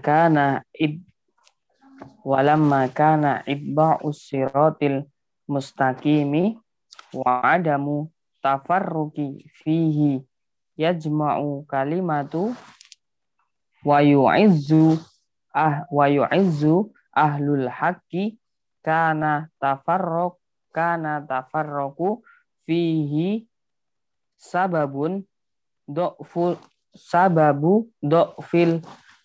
kana id walamma kana ibba'us siratil mustaqimi wa adamu tafarruki fihi yajma'u kalimatu wa yu'izzu ah wa yu'izzu ahlul haqqi kana tafarruq kana tafarruqu fihi sababun do'fu sababu do'fil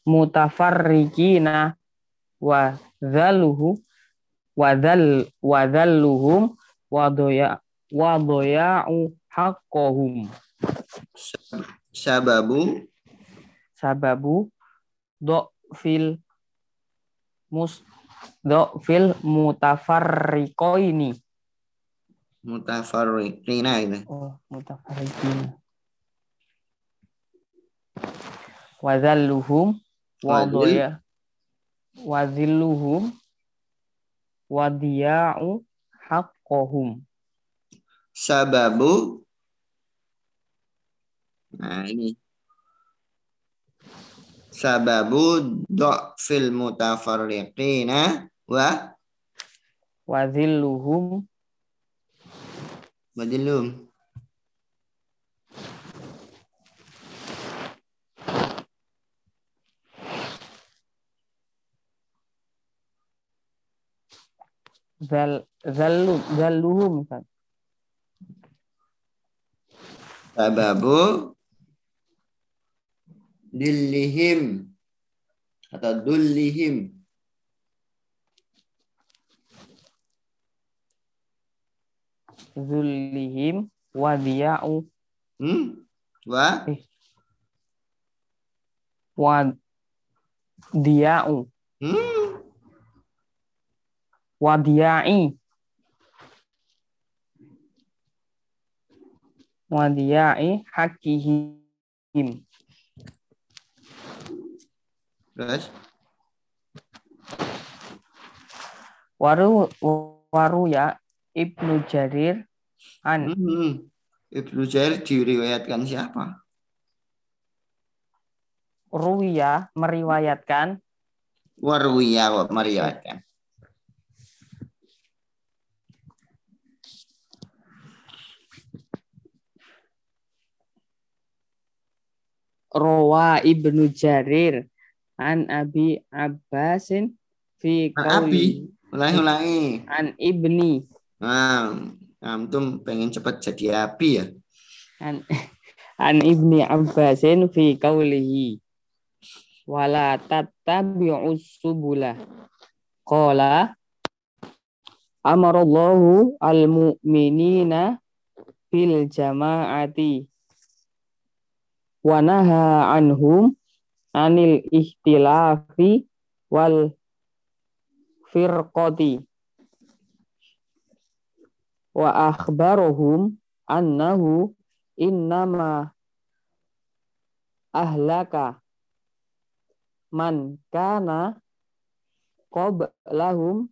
mutafarriqina wa dhaluhu wa dhal wa dhalluhum wa doya wa doya'u haqqahum. Sababu? Sababu? Do fil mus do fil mutafarriqaini mutafarriqina ini. Oh mutafarriqina. Wa dhalluhum wa Wadhil. doya wa dhilluhum wa diya'u haqqahum sababu. Nah ini. Sababu fil mutafarriqina. Wa? Wa dhilluhum zal zallu zalluhum Ustaz. sababu dillihim atau dullihim zullihim wa diya'u hmm? wa wa diya'u hmm? Wa diya'i wa diya'i haqqihim terus? Waru waru ya Ibnu Jarir an. Hmm. Ibnu Jair diriwayatkan siapa? Ruwiya meriwayatkan. Warwiya kok meriwayatkan Rawa Ibnu Jarir an Abi Abbasin fi Abi. ulangi ulangi. an Ibni. Nah antum pengen cepat jadi api ya? An an Ibni Abbasin fi qaulihi wala tattabi'us subula. Qala amarallahu al-mu'minina bil jama'ati wa naha anhum anil ihtilafi wal firqati. Wa akhbarahum annahu innama ahlaka man kana qablahum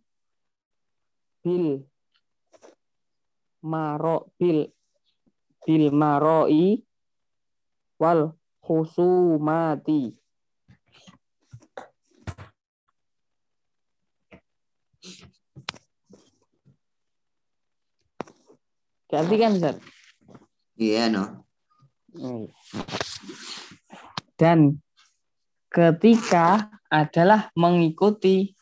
bil maro bil bil maroi wal khusumati Ganti kan Ustaz? iya no Hmm. Dan ketika adalah mengikuti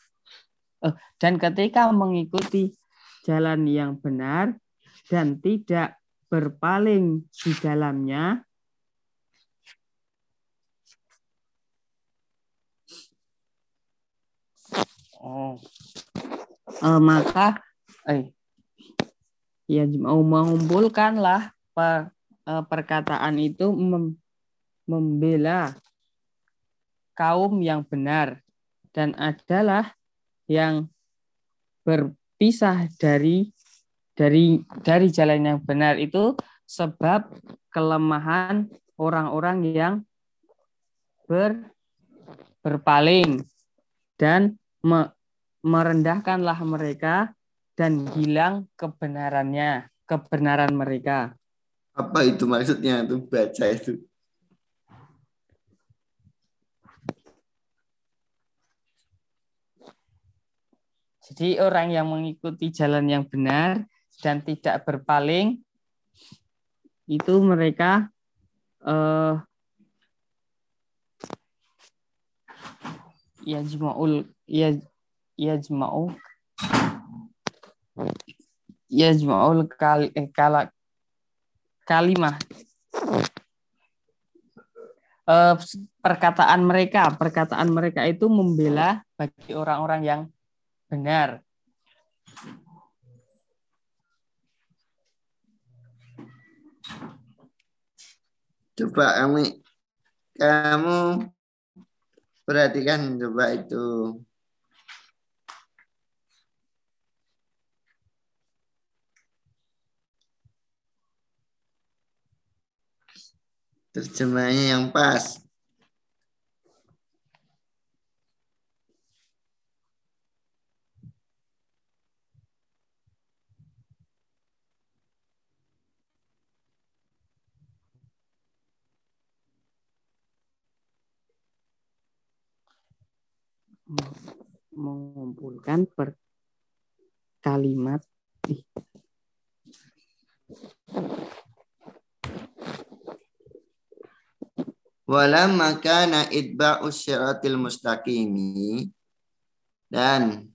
eh, dan ketika mengikuti jalan yang benar dan tidak berpaling di dalamnya oh. Eh, maka eh ya mau mengumpulkanlah pe- eh, perkataan itu mem- membela kaum yang benar dan adalah yang berpisah dari dari dari jalan yang benar. Itu sebab kelemahan orang-orang yang ber berpaling dan merendahkanlah mereka dan hilang kebenarannya kebenaran mereka. Apa itu maksudnya tuh baca itu? Jadi orang yang mengikuti jalan yang benar dan tidak berpaling itu mereka eh yajma'ul ya yajma'u yajma'ul kal, eh, kala, kalimah eh, perkataan mereka. Perkataan mereka itu membela bagi orang-orang yang benar. Coba kamu kamu perhatikan coba itu. Terjemahnya yang pas. mengumpulkan per kalimat Walamma kana idba'u syiratil mustaqimi. Dan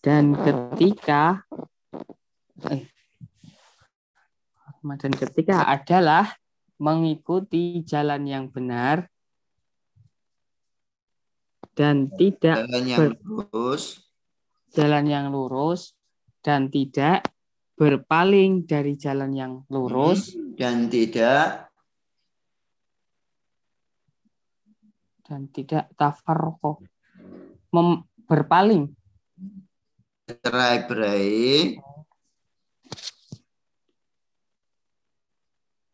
dan ketika eh, dan ketika adalah mengikuti jalan yang benar dan tidak jalan yang ber- lurus. jalan yang lurus dan tidak berpaling dari jalan yang lurus. Dan tidak dan tidak tafarroqo mem- berpaling. Cerai-berai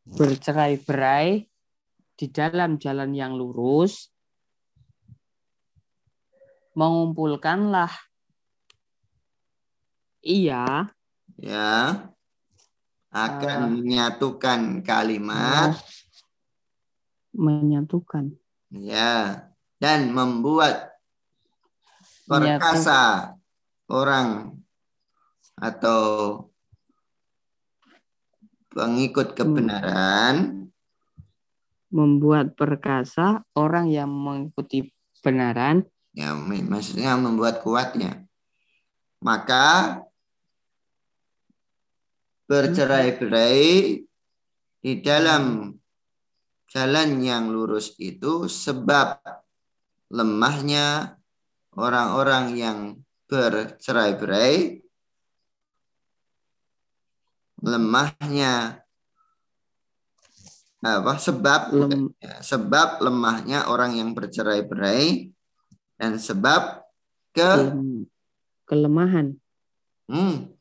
bercerai-berai di dalam jalan yang lurus. Mengumpulkanlah ia ya. Akan Ah. menyatukan kalimat. Menyatukan. Ya. Dan membuat perkasa orang atau pengikut kebenaran. Membuat perkasa orang yang mengikuti kebenaran. Ya mak- maksudnya membuat kuatnya. Maka bercerai-berai di dalam jalan yang lurus itu sebab lemahnya orang-orang yang bercerai-berai lemahnya apa? Sebab lem- Ya, sebab lemahnya orang yang bercerai-berai dan sebab ke kelem- kelemahan. Hmm,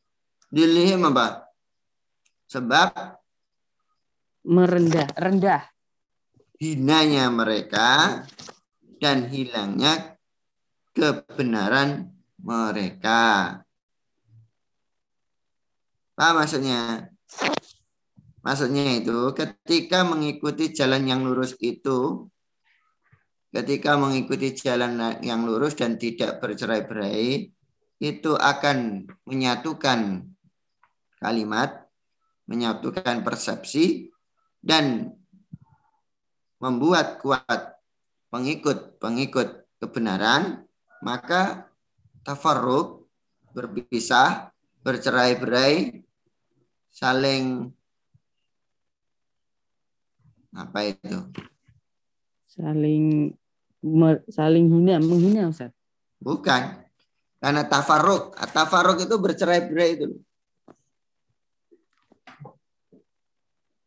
dilihim apa? Sebab merendah rendah hinanya mereka dan hilangnya kebenaran mereka. Apa maksudnya? Maksudnya itu ketika mengikuti jalan yang lurus itu ketika mengikuti jalan yang lurus dan tidak bercerai-berai itu akan menyatukan kalimat, menyatukan persepsi dan membuat kuat pengikut-pengikut kebenaran, maka tafarruq berpisah, bercerai-berai, saling apa itu? saling me- saling hina menghina Ustaz Bukan. Karena tafarruq, tafarruq itu bercerai-berai itu.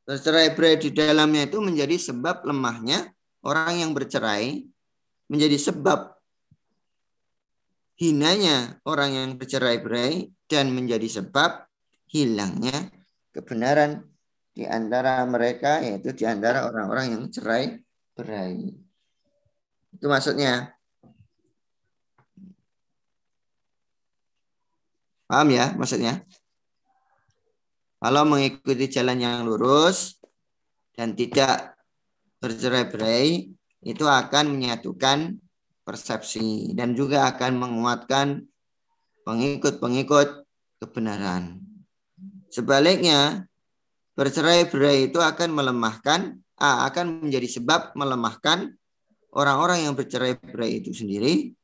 Bercerai-berai di dalamnya itu menjadi sebab lemahnya orang yang bercerai, menjadi sebab hinanya orang yang bercerai-berai dan menjadi sebab hilangnya kebenaran di antara mereka yaitu di antara orang-orang yang cerai berai. Itu maksudnya. Paham ya maksudnya? Kalau mengikuti jalan yang lurus dan tidak bercerai-berai, itu akan menyatukan persepsi dan juga akan menguatkan pengikut-pengikut kebenaran. Sebaliknya, bercerai-berai itu akan melemahkan, akan menjadi sebab melemahkan orang-orang yang bercerai-berai itu sendiri,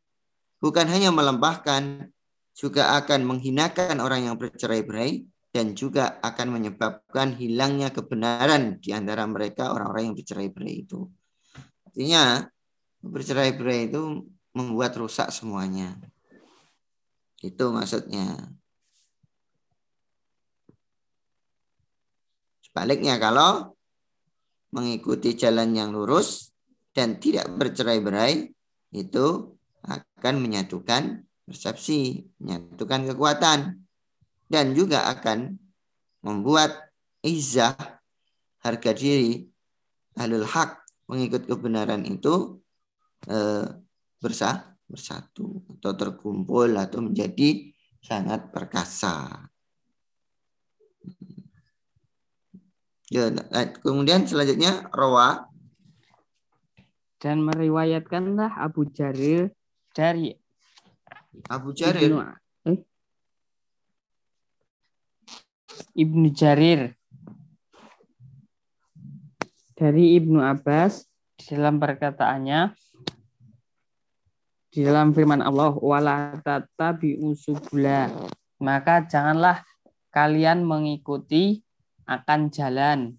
bukan hanya melemahkan, juga akan menghinakan orang yang bercerai-berai dan juga akan menyebabkan hilangnya kebenaran di antara mereka orang-orang yang bercerai-berai itu. Artinya bercerai-berai itu membuat rusak semuanya. Itu maksudnya. Sebaliknya kalau mengikuti jalan yang lurus dan tidak bercerai-berai itu akan menyatukan persepsi, menyatukan kekuatan dan juga akan membuat izah harga diri ahlul hak mengikut kebenaran itu eh, bersah, bersatu atau terkumpul atau menjadi sangat perkasa. Ya, kemudian selanjutnya rawa dan meriwayatkanlah Abu Jarir dari Abu Jarir. Ibnu, eh? Ibnu Jarir. Dari Ibnu Abbas dalam perkataannya di dalam firman Allah wala tatabi maka janganlah kalian mengikuti akan jalan.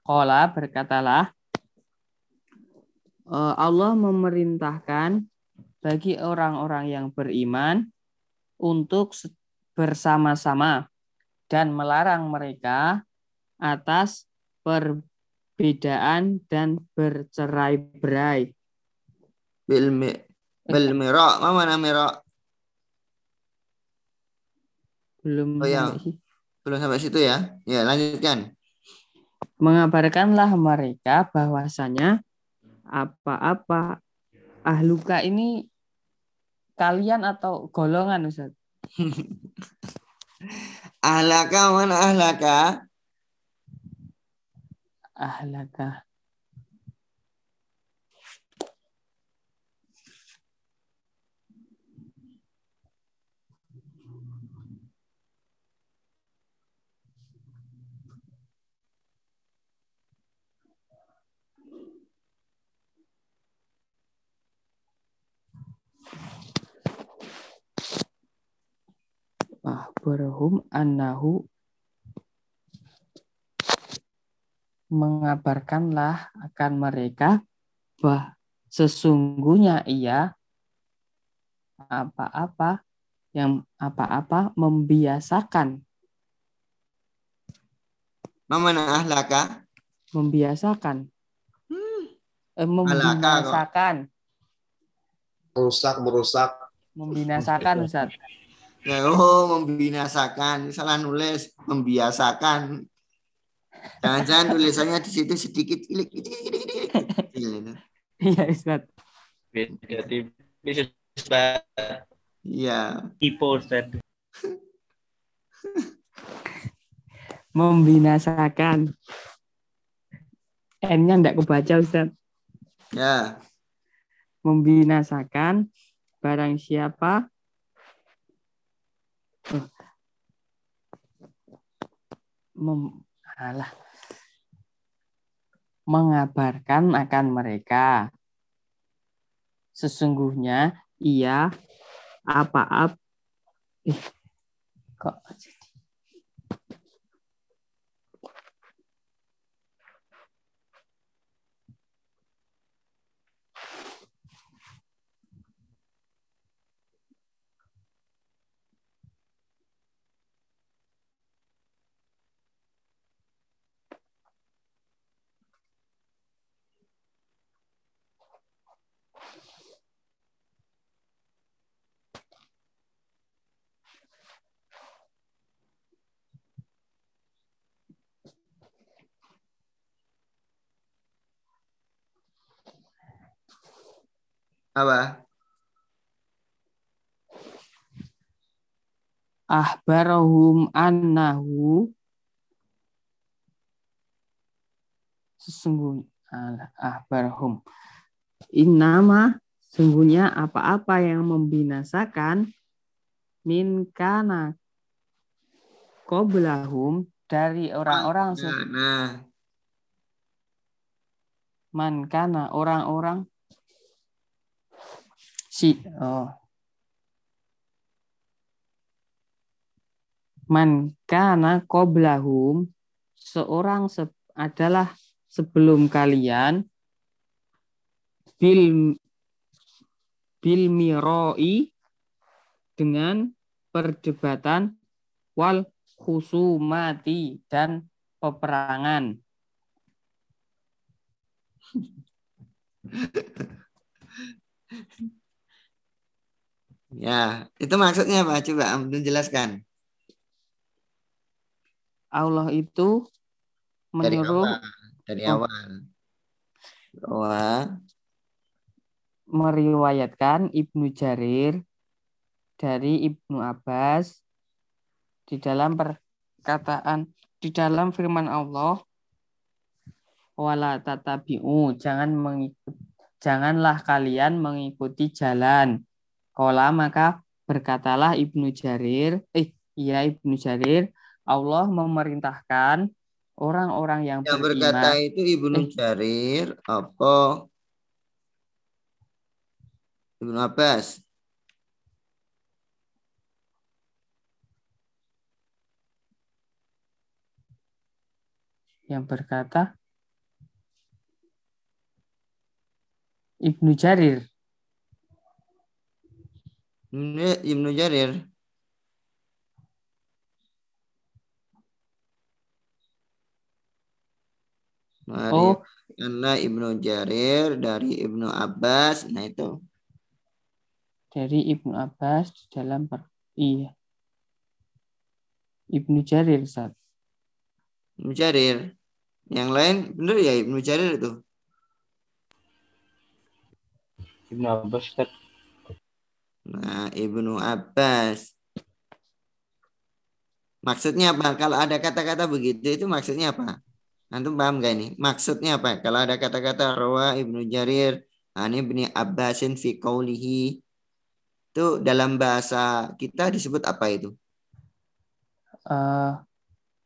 Kola berkatalah eh, Allah memerintahkan bagi orang-orang yang beriman untuk bersama-sama dan melarang mereka atas perbedaan dan bercerai-berai. Bil bil mira, mana mira? Belum oh, ya. Belum sampai situ ya. Ya, lanjutkan. Mengabarkanlah mereka bahwasanya apa-apa ahluka ini kalian atau golongan Ustaz? ahlaka mana ahlaka? Ahlaka. Akhbarahum annahu mengabarkanlah akan mereka bahwa sesungguhnya ia apa-apa yang apa-apa membiasakan Mana ahlaka? Membiasakan. Hmm. Eh, membinasakan. Merusak, merusak. Membinasakan, Ustaz. Ya, oh, membinasakan. Salah nulis, membiasakan. Jangan-jangan tulisannya di situ sedikit. Iya, Ustaz. Beda tipis, Ustaz. Iya. Tipe, Ustaz. Membinasakan. N-nya enggak kebaca, Ustaz. Ya. Membinasakan barang siapa mem, alah, mengabarkan akan mereka. Sesungguhnya ia apa-apa eh, kok Apa? Ahbarahum annahu sesungguhnya ahbarahum innama Sungguhnya apa-apa yang membinasakan min kana qoblahum dari orang-orang Nah, man kana orang-orang si oh. Man kana qoblahum seorang se- adalah sebelum kalian bil bil miroi dengan perdebatan wal khusumati dan peperangan ya, itu maksudnya apa? Coba Abdul jelaskan. Allah itu Dari menyuruh awal. Dari Oh. awal. Bahwa meriwayatkan Ibnu Jarir dari Ibnu Abbas di dalam perkataan di dalam firman Allah wala tatabi'u jangan mengikut janganlah kalian mengikuti jalan Kola maka berkatalah Ibnu Jarir eh iya Ibnu Jarir Allah memerintahkan orang-orang yang, yang beriman berkata itu Ibnu Eh. Jarir apa? Ibnu Abbas. yang berkata Ibnu Jarir Ibnu Ibnu Jarir. Mari Oh. karena Ibnu Jarir dari Ibnu Abbas. Nah itu. dari Ibnu Abbas di dalam per iya Ibnu Jarir Ustaz. Ibnu Jarir. Yang lain benar ya Ibnu Jarir itu. Ibnu Abbas Ustaz. Nah, Ibnu Abbas. Maksudnya apa? Kalau ada kata-kata begitu itu maksudnya apa? Antum paham gak ini? Maksudnya apa? Kalau ada kata-kata rawa Ibnu Jarir an Ibni Abbasin fi qawlihi itu dalam bahasa kita disebut apa itu?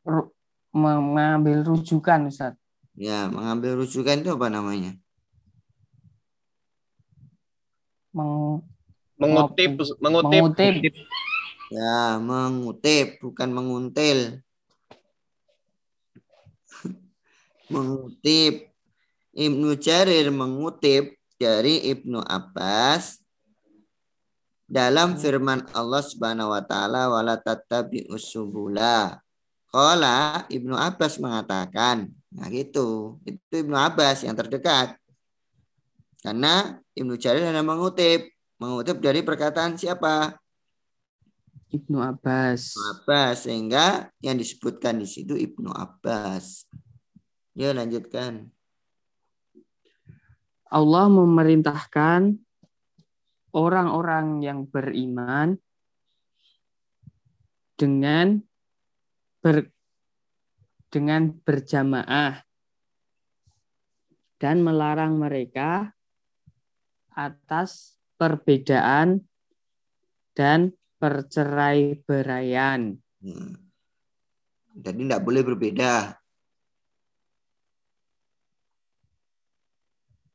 Ru- mengambil rujukan Ustaz. Ya, mengambil rujukan itu apa namanya? Meng- Mengutip, mengutip, Mengutip. Ya, mengutip bukan menguntil. mengutip. Ibnu Jarir mengutip dari Ibnu Abbas dalam firman Allah Subhanahu wa taala wala tattabi'us subula. Qala Ibnu Abbas mengatakan, nah gitu. Itu Ibnu Abbas yang terdekat. Karena Ibnu Jarir hanya mengutip, mengutip dari perkataan siapa? Ibnu Abbas. Ibnu Abbas sehingga yang disebutkan di situ Ibnu Abbas. Ya lanjutkan. Allah memerintahkan orang-orang yang beriman dengan ber, dengan berjamaah dan melarang mereka atas perbedaan dan percerai-beraian. Hmm. Jadi tidak boleh berbeda.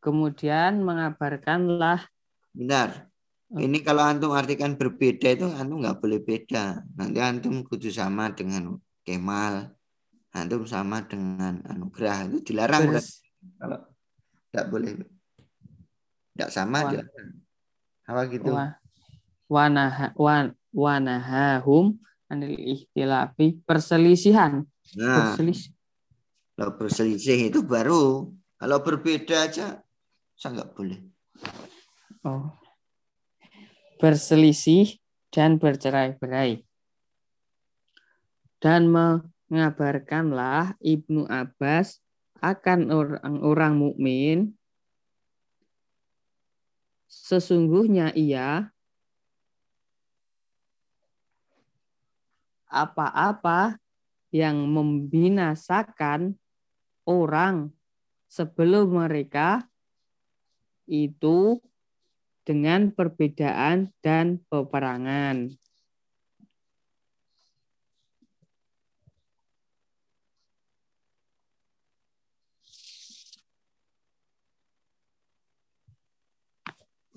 Kemudian mengabarkanlah Benar. Ini kalau antum artikan berbeda itu antum nggak boleh beda. Nanti antum kudu sama dengan Kemal. Antum sama dengan Anugrah. Itu dilarang. Kalau nggak boleh. Nggak sama Wah. dilarang. Apa gitu? wa- wanaha- wan- wanahahum anil ikhtilafi perselisihan. Nah, Perselis- kalau berselisih itu baru. Kalau berbeda aja, saya nggak boleh. oh. Berselisih dan bercerai-berai. Dan mengabarkanlah Ibnu Abbas akan orang-orang mukmin sesungguhnya ia apa-apa yang membinasakan orang sebelum mereka itu dengan perbedaan dan peperangan.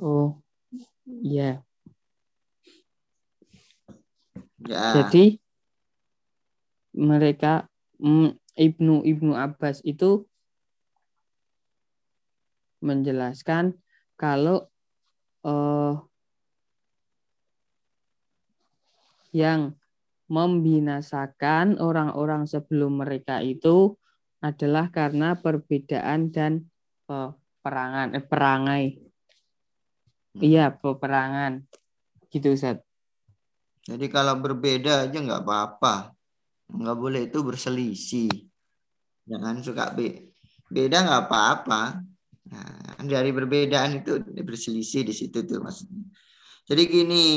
Oh, iya. Ya. Jadi mereka mm, Ibnu Ibnu Abbas itu menjelaskan kalau uh, yang membinasakan orang-orang sebelum mereka itu adalah karena perbedaan dan peperangan eh, perangai. Hmm. Iya, peperangan. Gitu, Ustaz. Jadi kalau berbeda aja nggak apa-apa. Nggak boleh itu berselisih. Jangan suka be beda nggak apa-apa. Nah, dari perbedaan itu berselisih di situ tuh maksudnya. Jadi gini,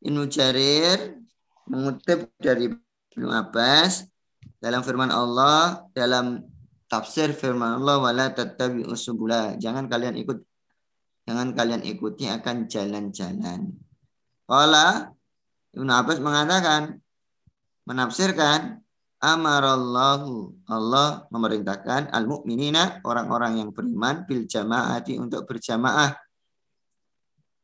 Ibnu Jarir mengutip dari Ibnu Abbas dalam firman Allah dalam tafsir firman Allah wala tattabi'us usubula Jangan kalian ikut jangan kalian ikuti akan jalan-jalan. Qala Ibnu Abbas mengatakan menafsirkan amarallahu Allah memerintahkan al mukminina orang-orang yang beriman bil jamaati untuk berjamaah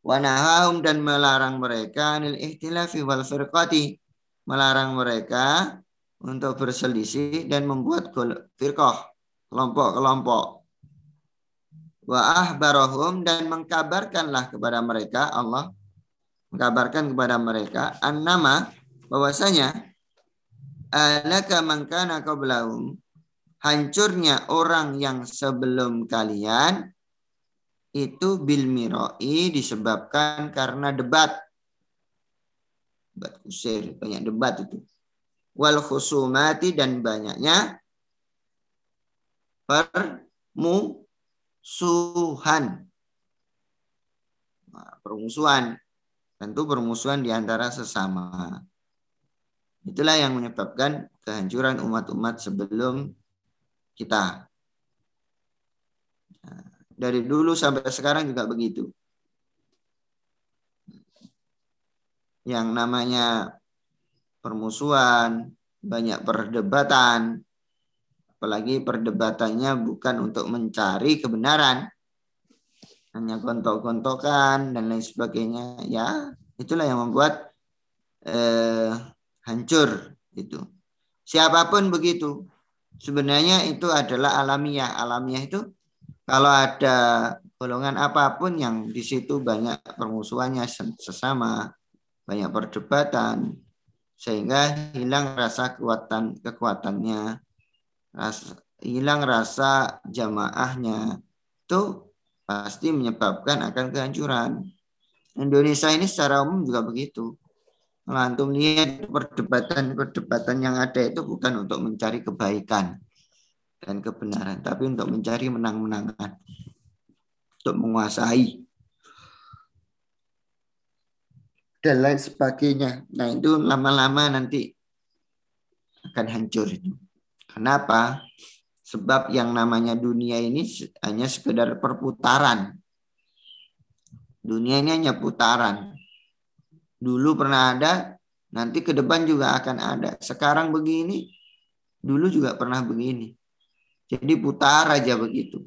wanahum dan melarang mereka anil ihtilafi wal firqati melarang mereka untuk berselisih dan membuat firqah kelompok-kelompok wa dan mengkabarkanlah kepada mereka Allah mengkabarkan kepada mereka annama bahwasanya alaka mangkana qablahum hancurnya orang yang sebelum kalian itu bil miroi disebabkan karena debat. Debat kusir banyak debat itu. Wal khusumati dan banyaknya permusuhan nah, permusuhan Tentu permusuhan di antara sesama. Itulah yang menyebabkan kehancuran umat-umat sebelum kita. Nah, dari dulu sampai sekarang juga begitu. Yang namanya permusuhan, banyak perdebatan, apalagi perdebatannya bukan untuk mencari kebenaran, hanya gontok-gontokan dan lain sebagainya. Ya itulah yang membuat eh, hancur itu siapa pun begitu. Sebenarnya itu adalah alamiah. Alamiah itu kalau ada golongan apa pun yang di situ banyak permusuhannya sesama banyak perdebatan sehingga hilang rasa kekuatan kekuatannya rasa, hilang rasa jamaahnya itu pasti menyebabkan akan kehancuran. Indonesia ini secara umum juga begitu. Kalau antum lihat perdebatan-perdebatan yang ada itu bukan untuk mencari kebaikan dan kebenaran, tapi untuk mencari menang-menangan, untuk menguasai dan lain sebagainya. Nah itu lama-lama nanti akan hancur itu. Kenapa? Sebab yang namanya dunia ini hanya sekedar perputaran. Dunia ini hanya putaran. Dulu pernah ada, nanti ke depan juga akan ada. Sekarang begini, dulu juga pernah begini. Jadi putar aja begitu.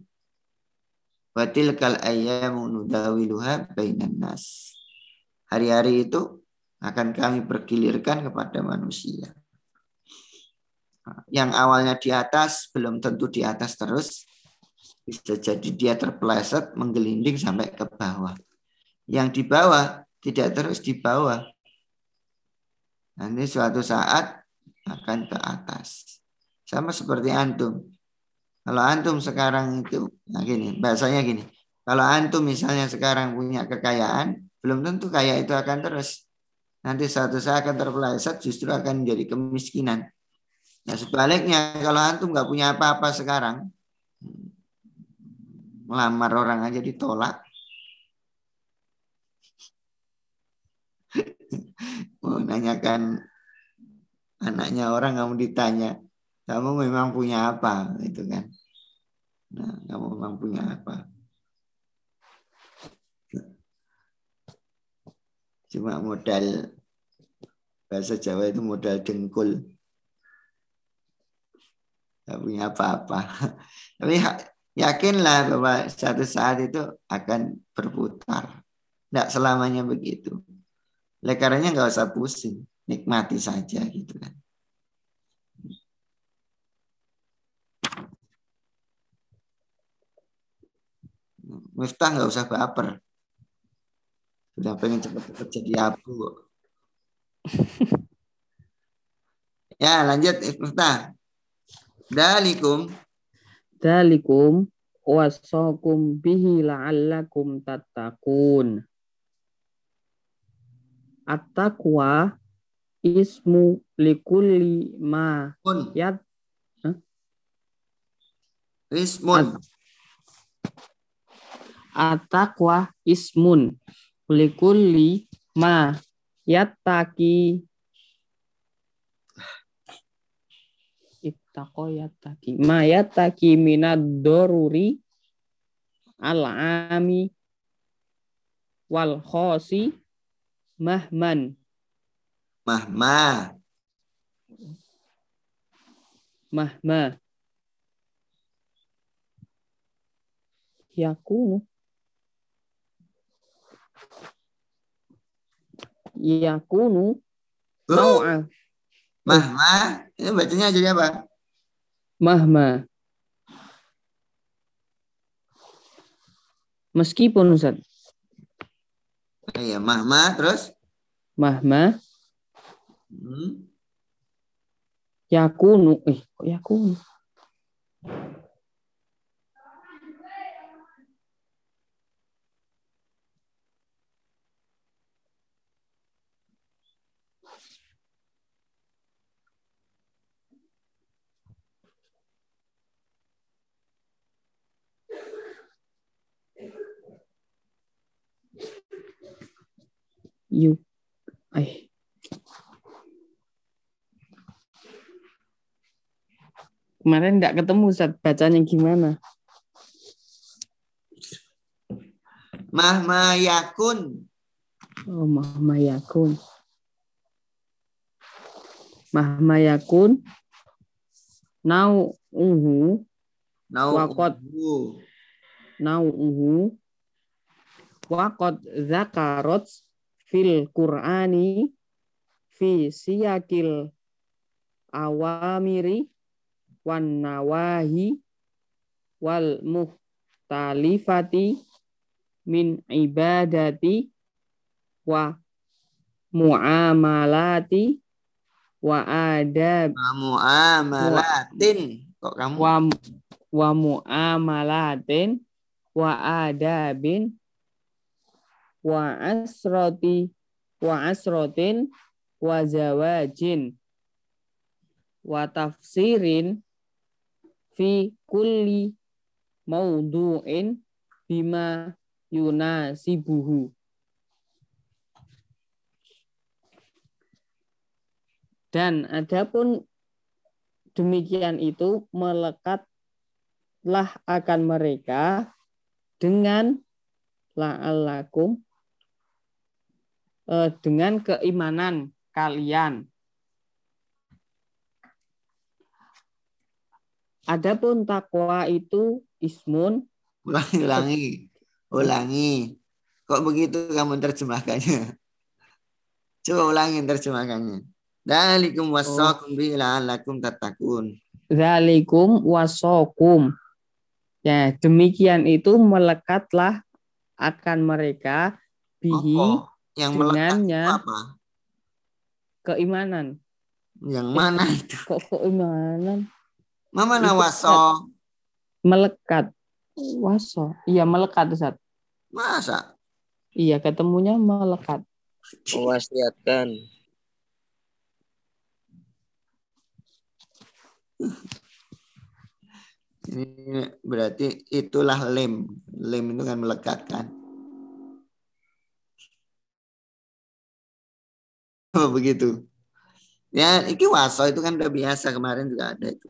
Batil kal ayyamu nas. Hari-hari itu akan kami pergilirkan kepada manusia yang awalnya di atas belum tentu di atas terus. Bisa jadi dia terpeleset menggelinding sampai ke bawah. Yang di bawah tidak terus di bawah. Nanti suatu saat akan ke atas. Sama seperti antum. Kalau antum sekarang itu nah gini bahasanya gini. Kalau antum misalnya sekarang punya kekayaan belum tentu kaya itu akan terus. Nanti suatu saat akan terpeleset justru akan menjadi kemiskinan Nah sebaliknya kalau antum nggak punya apa-apa sekarang, melamar orang aja ditolak. Mau nanyakan anaknya orang kamu ditanya, kamu memang punya apa itu kan? Nah, kamu memang punya apa? Cuma modal bahasa Jawa itu modal dengkul. Tidak punya apa-apa. Tapi yakinlah bahwa satu saat itu akan berputar. Tidak selamanya begitu. Oleh karenanya nggak usah pusing, nikmati saja gitu kan. Miftah nggak usah baper. Sudah pengen cepat-cepat jadi abu. ya lanjut Miftah. Dalikum. Dalikum wasakum bihi la'allakum tattaqun. At-taqwa ismu likulli ma yat Ismun. At-taqwa ismun likulli ma yattaqi ittaqo yattaqi ma yattaqi minad doruri al-ami wal khosi mahman Mahma. mahma yakunu yakunu nau'a mahma. Ini bacanya jadi apa? Mahma. Meskipun Ustaz. Iya, mahma terus. mahma. Hmm. yakunu. Eh kok yakunu yuk eh kemarin nggak ketemu Ustaz. Bacanya gimana? Mahma yakun. oh mahma yakun mahma yakun nau uhu. Nau Wakot. uhu. nau uhu. Waqad zakarot fil qur'ani fi siyakil awamiri wan nawahi wal muhtalifati min ibadati wa muamalati wa adab Kamu amalatin. Kok kamu? wa wa muamalatin wa adabin wa asroti wa asrotin wa zawajin. Wa tafsirin fi kulli maudu'in bima yunasibuhu. Dan adapun demikian itu melekatlah akan mereka dengan la'allakum dengan keimanan kalian. Adapun takwa itu ismun Ulangi, ulangi. Ulangi. Kok begitu kamu terjemahkannya? Coba ulangi terjemahkannya. Dalikum wasakum bi la'allakum tattaqun. zalikum wasokum. Ya, demikian itu melekatlah akan mereka bihi Apa? Yang melekat itu dengannya apa? keimanan. Yang mana itu? Kok keimanan? Mana Itu waso? Melekat. Waso. Iya, melekat Ustaz. Masa? Iya, ketemunya melekat. Mewasiatkan. Ini berarti itulah lem. Lem itu kan melekatkan. Oh begitu. Ya, iki waso itu kan udah biasa kemarin juga ada itu.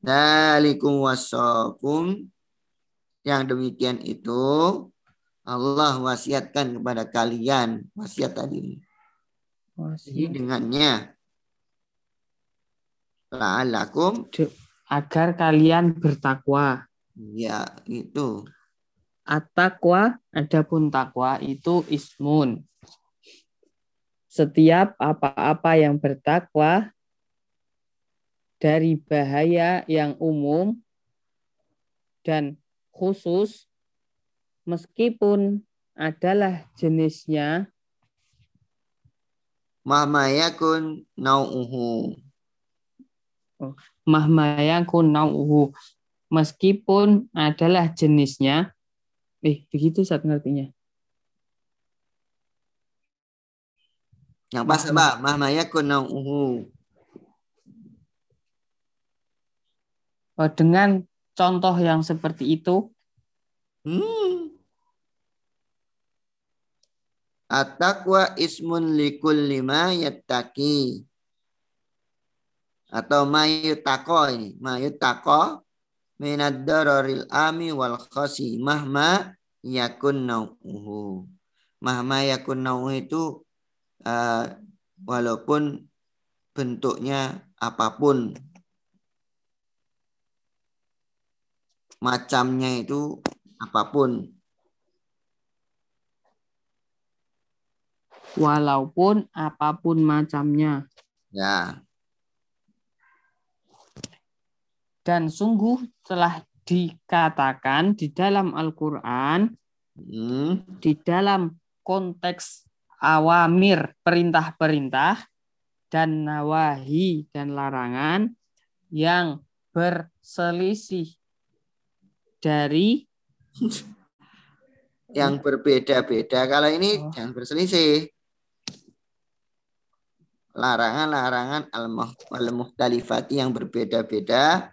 Dalikum wasokum yang demikian itu Allah wasiatkan kepada kalian wasiat tadi. Jadi dengannya la'alakum agar kalian bertakwa. ya itu At-taqwa, adapun takwa itu ismun. Setiap apa-apa yang bertakwa dari bahaya yang umum dan khusus meskipun adalah jenisnya mahmayakun nau'uhu. mahmayakun nau'uhu meskipun adalah jenisnya eh begitu saat ngertinya Yang pas apa? Mahmayakun nau'uhu. Oh, dengan contoh yang seperti itu Hmm. At-taqwa ismun likulli ma yattaqi. Atau ma yuttaqo ini. Ma yuttaqo minad dararil ami wal khasi mahma yakun nau'uhu. Mahma yakun nau'uhu itu uh, walaupun bentuknya apa pun macamnya itu apa pun. Walaupun apa pun macamnya. Ya. Dan sungguh telah dikatakan di dalam Al-Qur'an hmm. di dalam konteks awamir perintah-perintah dan nawahi dan larangan yang berselisih dari yang berbeda-beda. Kalau ini Oh. jangan berselisih. Larangan-larangan al-muhtalifati yang berbeda-beda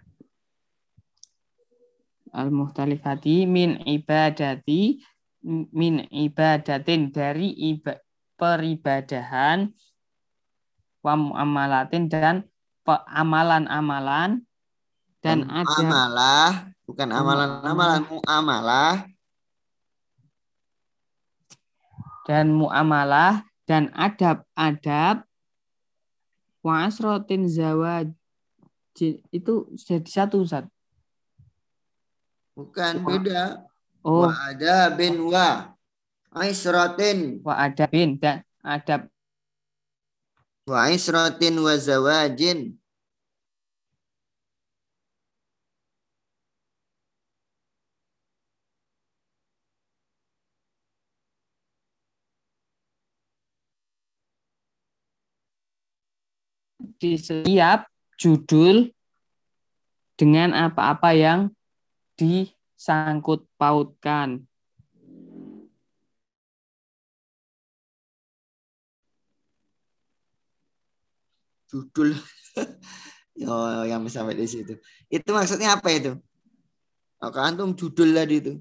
al-muhtalifati min ibadati min ibadatin dari iba, peribadahan wa muamalatin dan amalan-amalan dan ada amalah, bukan amalan-amalan, muamalah. Dan muamalah dan adab-adab wa asrotin zawaj itu jadi satu Ustaz. bukan beda. Oh, Wa ada bin wa aisratin wa adabin dan adab wa aisratin wa zawajin. di setiap judul dengan apa-apa yang disangkut pautkan. Judul. oh, yang sampai di situ. Itu maksudnya apa itu? Oh, antum judul tadi itu.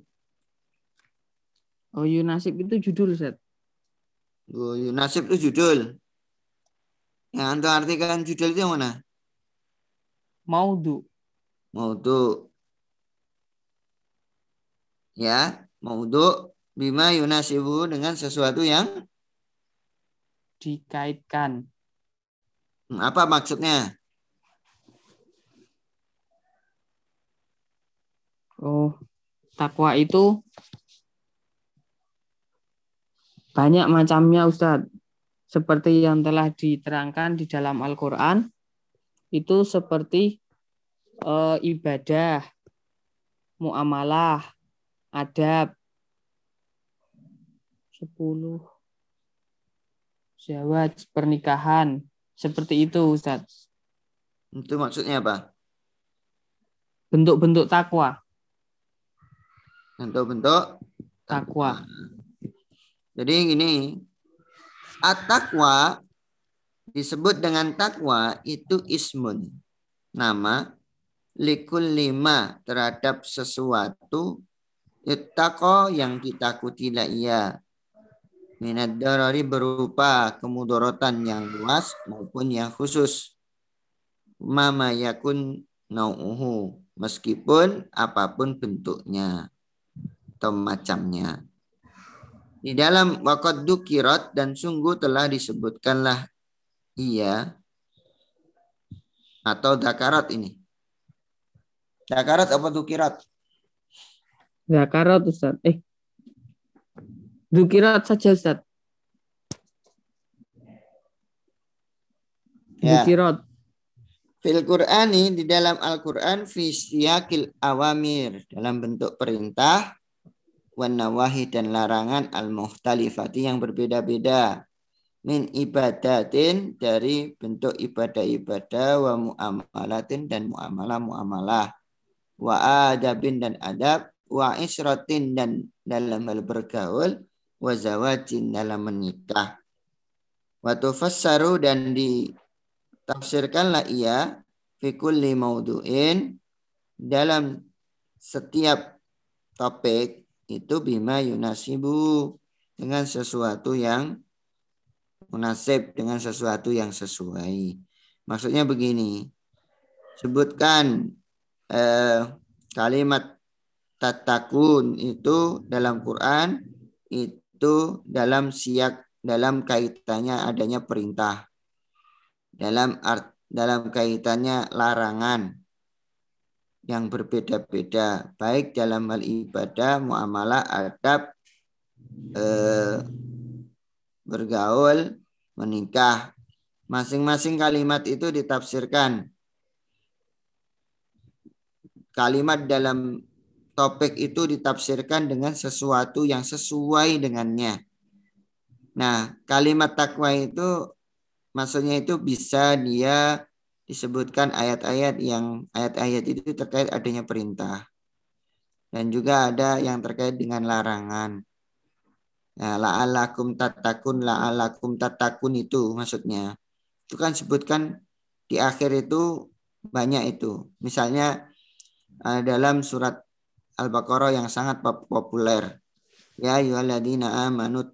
Oh, Yunasib itu judul, Set. Oh, nasib itu judul. Yang antum artikan judul itu yang mana? Maudu. Maudhu. Ya, maudhu bima yunasibu dengan sesuatu yang Dikaitkan. Hmm, apa maksudnya? Oh, takwa itu banyak macamnya, Ustadz. Seperti yang telah diterangkan di dalam Al-Quran, itu seperti eh, ibadah, muamalah, adab, sepuluh, zawaj, pernikahan, seperti itu, Ustadz. Itu maksudnya apa? Bentuk-bentuk takwa, Bentuk-bentuk takwa. Jadi gini, at-taqwa disebut dengan takwa itu ismun. Nama likul lima terhadap sesuatu ittaqo yang ditakuti la ia minad darari berupa kemudorotan yang luas maupun yang khusus. Mama yakun nau'uhu meskipun apa pun bentuknya atau macamnya. Di dalam wakad dukirat dan sungguh telah disebutkanlah ia atau dakarat ini. Dakarat apa dukirat? Dakarat Ustaz. Eh. Dukirat saja Ustaz. Ya. Dukirat. Fil Qur'ani di dalam Al-Qur'an fi siyakil awamir dalam bentuk perintah wan nawahi dan larangan al-muhtalifati yang berbeda-beda min ibadatin dari bentuk ibadah-ibadah wa muamalatin dan muamalah-muamalah wa adabin dan adab wa isrotin dan dalam hal bergaul wa zawajin dalam menikah wa tufassaru dan di Tafsirkanlah ia fi kulli maudu'in dalam setiap topik itu bima yunasibu dengan sesuatu yang munasib dengan sesuatu yang sesuai. Maksudnya begini, sebutkan eh, kalimat tatakun itu dalam Quran itu dalam siak dalam kaitannya adanya perintah dalam art, dalam kaitannya larangan yang berbeda-beda baik dalam hal ibadah, muamalah, adab, eh, bergaul, menikah. Masing-masing kalimat itu ditafsirkan. Kalimat dalam topik itu ditafsirkan dengan sesuatu yang sesuai dengannya. Nah, kalimat takwa itu maksudnya itu bisa dia disebutkan ayat-ayat yang ayat-ayat itu terkait adanya perintah dan juga ada yang terkait dengan larangan. Nah, la'alakum tatakun la'alakum tatakun itu maksudnya. Itu kan sebutkan di akhir itu banyak itu. Misalnya eh, dalam surat Al-Baqarah yang sangat populer. Ya ayyuhalladzina amanu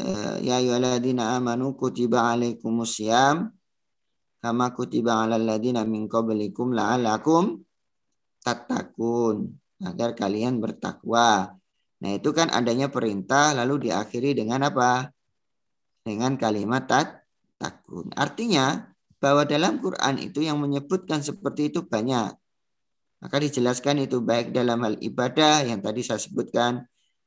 Eh, ya ayyuhalladzina amanu kutiba alaikumusiyam kama kutiba alal ladzina min qablikum la'alakum tattaqun agar kalian bertakwa. Nah, itu kan adanya perintah lalu diakhiri dengan apa? Dengan kalimat tat takun. Artinya bahwa dalam Quran itu yang menyebutkan seperti itu banyak. Maka dijelaskan itu baik dalam hal ibadah yang tadi saya sebutkan,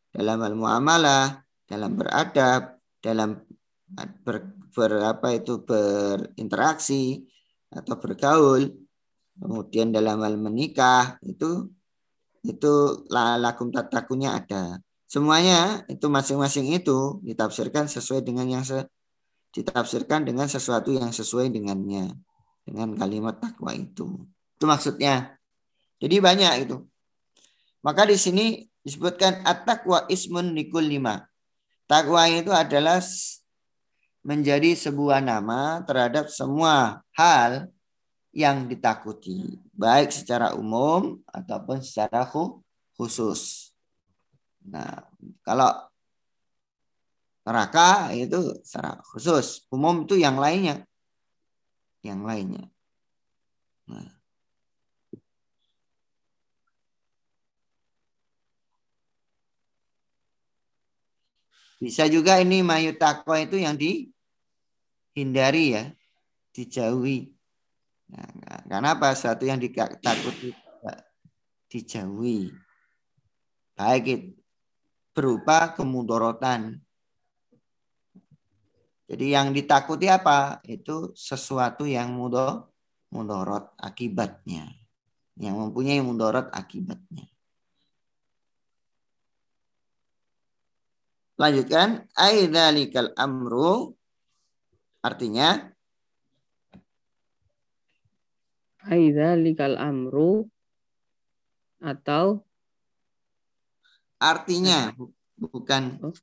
dalam hal muamalah, dalam beradab, dalam ber, ber apa itu berinteraksi atau bergaul, kemudian dalam hal menikah itu itu lakum tatakunya ada. Semuanya itu masing-masing itu ditafsirkan sesuai dengan yang se, ditafsirkan dengan sesuatu yang sesuai dengannya dengan kalimat takwa itu. Itu maksudnya. Jadi banyak itu. Maka di sini disebutkan at-taqwa ismun likul lima. Takwa itu adalah menjadi sebuah nama terhadap semua hal yang ditakuti, baik secara umum ataupun secara khusus. Nah, kalau neraka itu secara khusus, umum itu yang lainnya. Yang lainnya. Nah. Bisa juga ini mayu takwa itu yang dihindari ya, dijauhi. Nah, karena apa? Satu yang ditakuti dijauhi. Baik itu berupa kemudorotan. Jadi yang ditakuti apa? Itu sesuatu yang mudo, mudorot akibatnya. Yang mempunyai mudorot akibatnya. Lanjutkan. Aidzalikal amru. Artinya. Aidzalikal amru. Atau. Artinya. Bukan. Oh,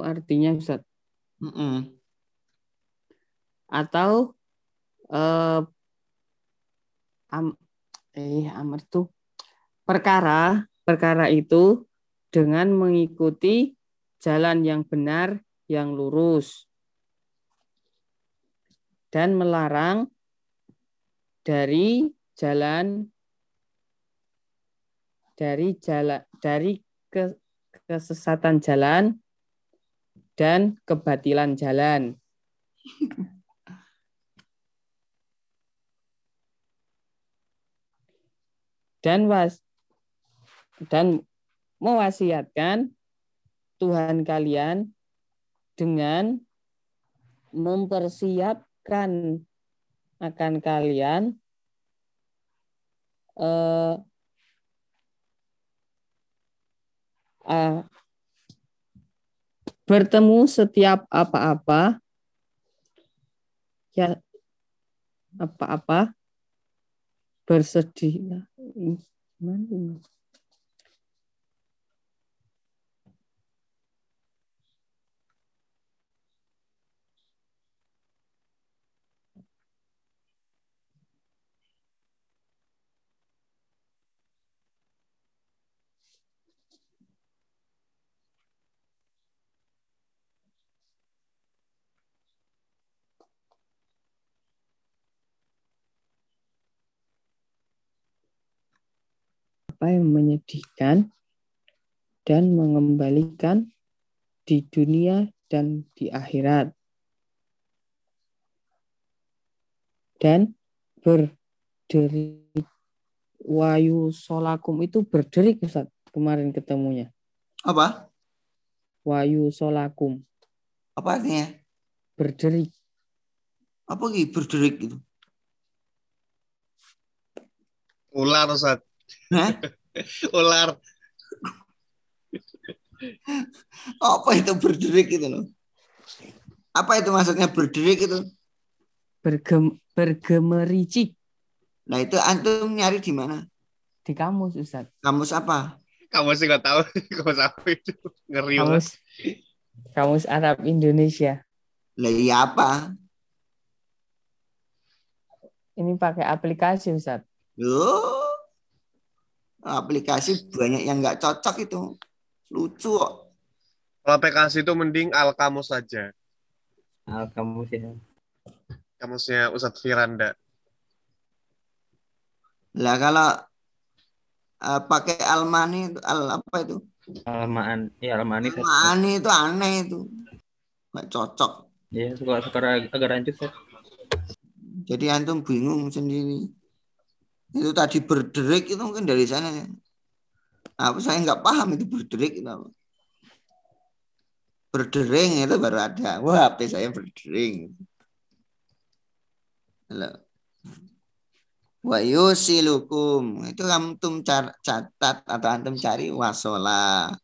oh artinya Ustaz. Mm -mm. Atau. Uh, am, eh, amar tuh. Perkara. Perkara itu dengan mengikuti jalan yang benar, yang lurus, dan melarang dari jalan dari jalan dari ke, kesesatan jalan dan kebatilan jalan. Dan was dan mewasiatkan Tuhan kalian dengan mempersiapkan akan kalian eh, eh, bertemu setiap apa-apa ya apa-apa bersedih Mana? Apa yang menyedihkan dan mengembalikan di dunia dan di akhirat. Dan berdiri wayu solakum itu berdiri Ustaz kemarin ketemunya. Apa? Wayu solakum. Apa artinya? Berdiri. Apa gitu berderik gitu? Ular Ustaz. Hah? Ular. Apa itu berderik itu loh? Apa itu maksudnya berderik itu? Bergem, bergemericik Nah itu antum nyari di mana? di kamus Ustaz. Kamus apa? Kamu sih nggak tahu kamu apa itu ngeri. Kamus kamus Arab Indonesia. Lah iya apa? Ini pakai aplikasi Ustaz. Loh, aplikasi banyak yang nggak cocok itu. Lucu kok. Kalau aplikasi itu mending al kamus saja. Kamu sih. Kamusnya Ustadz Firanda. Lah kalau eh, pakai Almani itu al apa itu? Almaan, ya Almani. Almani itu aneh itu. Nggak cocok. Ya, suka suka agak rancut Seth. Jadi antum bingung sendiri. Itu tadi berderik itu mungkin dari sana. ya. Apa saya nggak paham itu berderik itu apa. Berdering itu baru ada. Wah, HP saya berdering. Halo. Wa yusilukum. Itu antum catat atau antum cari wasola,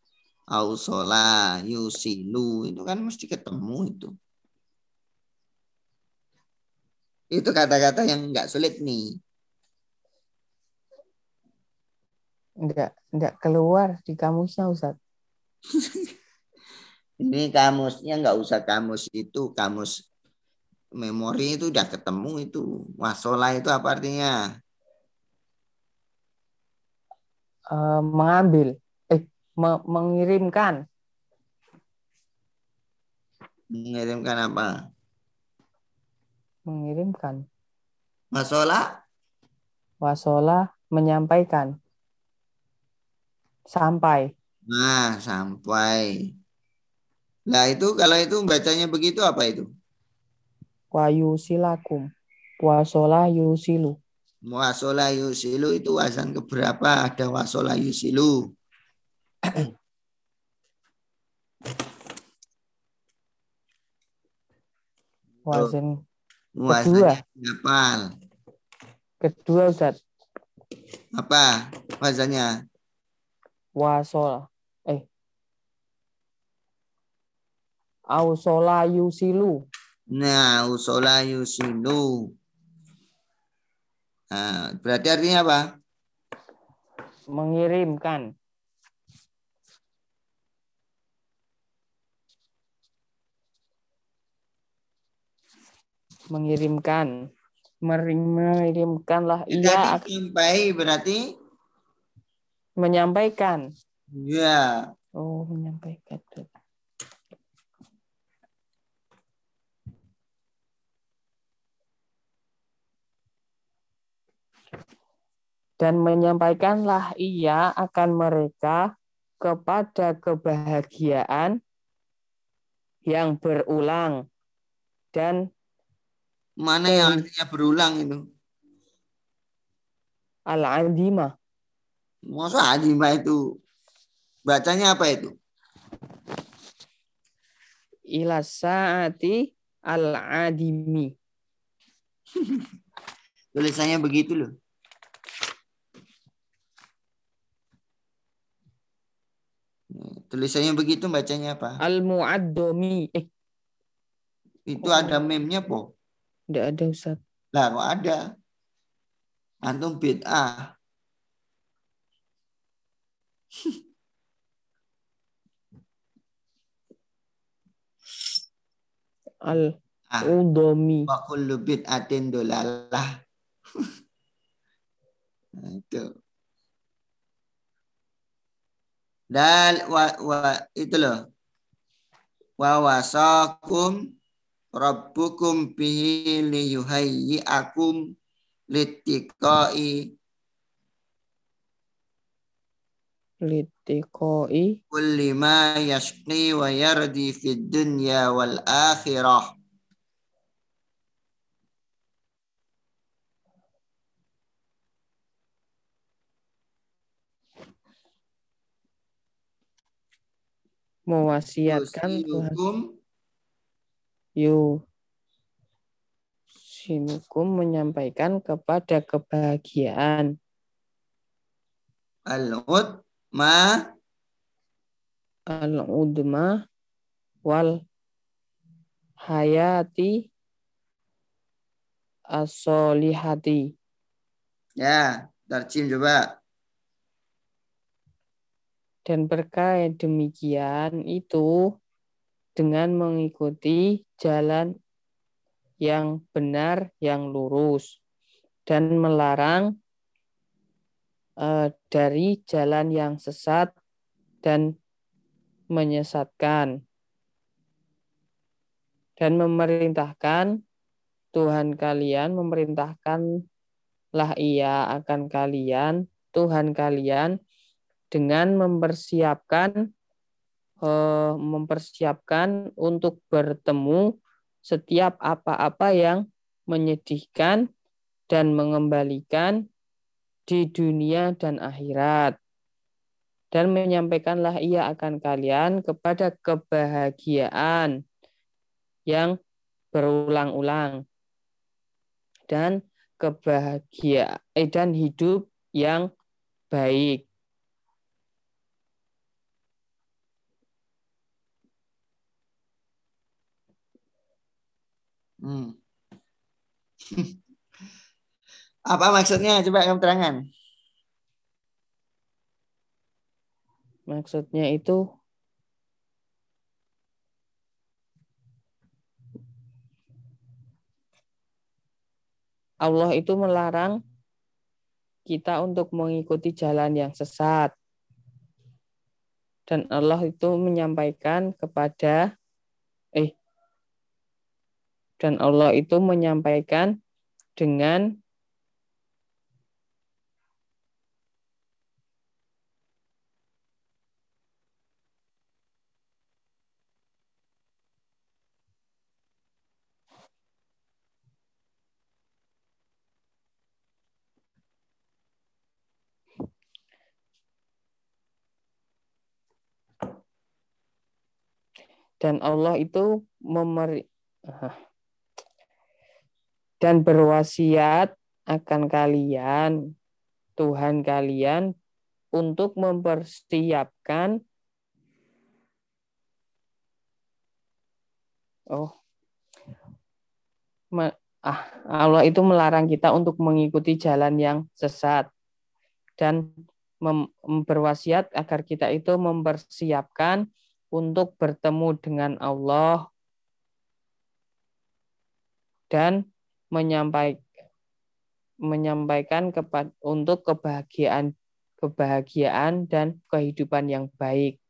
ausola, yusilu. Itu kan mesti ketemu itu. Itu kata-kata yang nggak sulit nih. Enggak, enggak keluar di kamusnya Ustaz. Ini kamusnya nggak usah kamus itu, kamus memori itu udah ketemu itu. Wasola itu apa artinya? Eh, mengambil, eh, me- mengirimkan, Mengirimkan apa? mengirimkan. Wasola? Wasola menyampaikan. Sampai. Nah, sampai. Nah itu kalau itu bacanya begitu apa itu? Wayu silakum. Wasola yusilu. Wasola yusilu itu wazan keberapa? Ada wasola yusilu. Wazan berapa? kedua Ustaz. Apa wazannya? Wasola. Eh. Ausola yusilu. Nah, usola yusilu. Nah, berarti artinya apa? Mengirimkan. Mengirimkan. Mengirimkanlah. Ia sampai berarti menyampaikan. ya. Oh, menyampaikan. Dan menyampaikanlah ia akan mereka kepada kebahagiaan yang berulang dan Mana yang artinya berulang itu? al-adimah Masa Adima itu bacanya apa itu? ila saati al-adimi. Tulisannya begitu loh. Tulisannya begitu bacanya apa? Al-mu'addomi. Eh, Itu ada meme-nya po. enggak ada Ustaz. Lah kok ada? Antum bid'ah. Al-udomi. Wa kullu bid'atin dolalah. Nah, itu. Dan wa, wa itu loh. Wa wasakum rabbukum bihi liyuhayyi'akum litiqai Litikoi. kulli ma yashqi wa yardi fid dunya wal akhirah. Mewasiatkan Tuhan. Yu. Sinukum menyampaikan kepada kebahagiaan. al-ud ma Al-udma wal hayati as-solihati. ya tarjim coba. Dan berkait demikian itu dengan mengikuti jalan yang benar, yang lurus, dan melarang dari jalan yang sesat dan menyesatkan, dan memerintahkan Tuhan kalian, memerintahkanlah Ia akan kalian, Tuhan kalian, dengan mempersiapkan eh, mempersiapkan untuk bertemu setiap apa-apa yang menyedihkan dan mengembalikan di dunia dan akhirat. Dan menyampaikanlah ia akan kalian kepada kebahagiaan yang berulang-ulang dan kebahagiaan eh, dan hidup yang baik. Hmm. Apa maksudnya? Coba kamu terangkan. Maksudnya itu Allah itu melarang kita untuk mengikuti jalan yang sesat. Dan Allah itu menyampaikan kepada eh dan Allah itu menyampaikan dengan dan Allah itu memberi dan berwasiat akan kalian Tuhan kalian untuk mempersiapkan oh. Ah, Allah itu melarang kita untuk mengikuti jalan yang sesat dan mem- berwasiat agar kita itu mempersiapkan untuk bertemu dengan Allah dan menyampaikan menyampaikan kepada untuk kebahagiaan kebahagiaan dan kehidupan yang baik.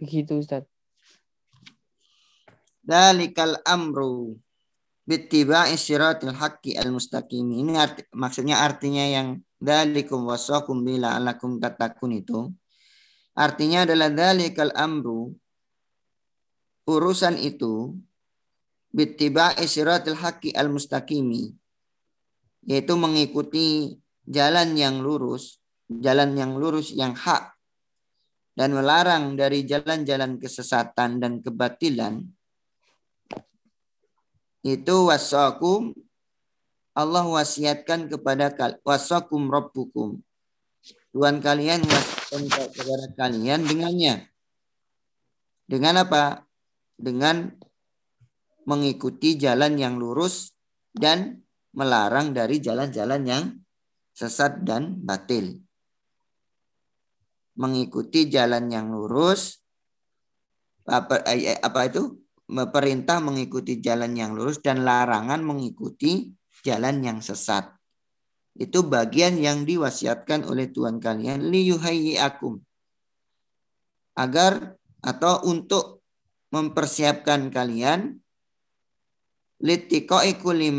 Begitu Ustaz. dalikal amru bittiba'i siratil haqqi al mustaqim. Ini arti, maksudnya artinya yang dalikum wasakum bila alakum tatakun itu. Artinya adalah dalikal amru urusan itu bittiba'i siratil haqqi al mustaqimi yaitu mengikuti jalan yang lurus, jalan yang lurus yang hak dan melarang dari jalan-jalan kesesatan dan kebatilan itu wasakum Allah wasiatkan kepada wasakum rabbukum. Tuhan kalian wasiatkan kepada kalian dengannya. Dengan apa? Dengan mengikuti jalan yang lurus dan melarang dari jalan-jalan yang sesat dan batil. Mengikuti jalan yang lurus apa, apa itu perintah mengikuti jalan yang lurus dan larangan mengikuti jalan yang sesat. Itu bagian yang diwasiatkan oleh Tuhan kalian. Akum. Agar atau untuk mempersiapkan kalian litiqai kulli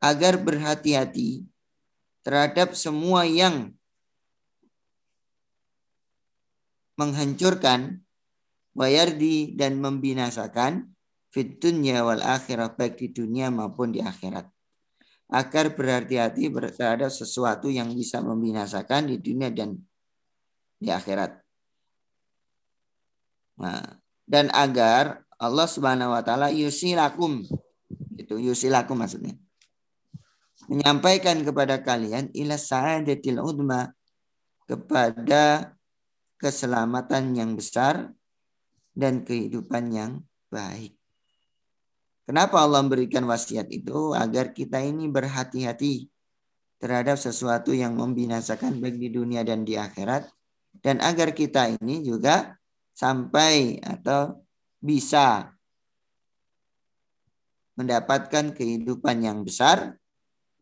agar berhati-hati terhadap semua yang menghancurkan, di dan membinasakan fit dunya wal akhirah baik di dunia maupun di akhirat. Agar berhati-hati terhadap sesuatu yang bisa membinasakan di dunia dan di akhirat. Nah, dan agar Allah Subhanahu wa taala yusilakum itu yusilakum maksudnya menyampaikan kepada kalian ila sa'adatil udma kepada keselamatan yang besar dan kehidupan yang baik. Kenapa Allah memberikan wasiat itu? Agar kita ini berhati-hati terhadap sesuatu yang membinasakan baik di dunia dan di akhirat. Dan agar kita ini juga sampai atau bisa mendapatkan kehidupan yang besar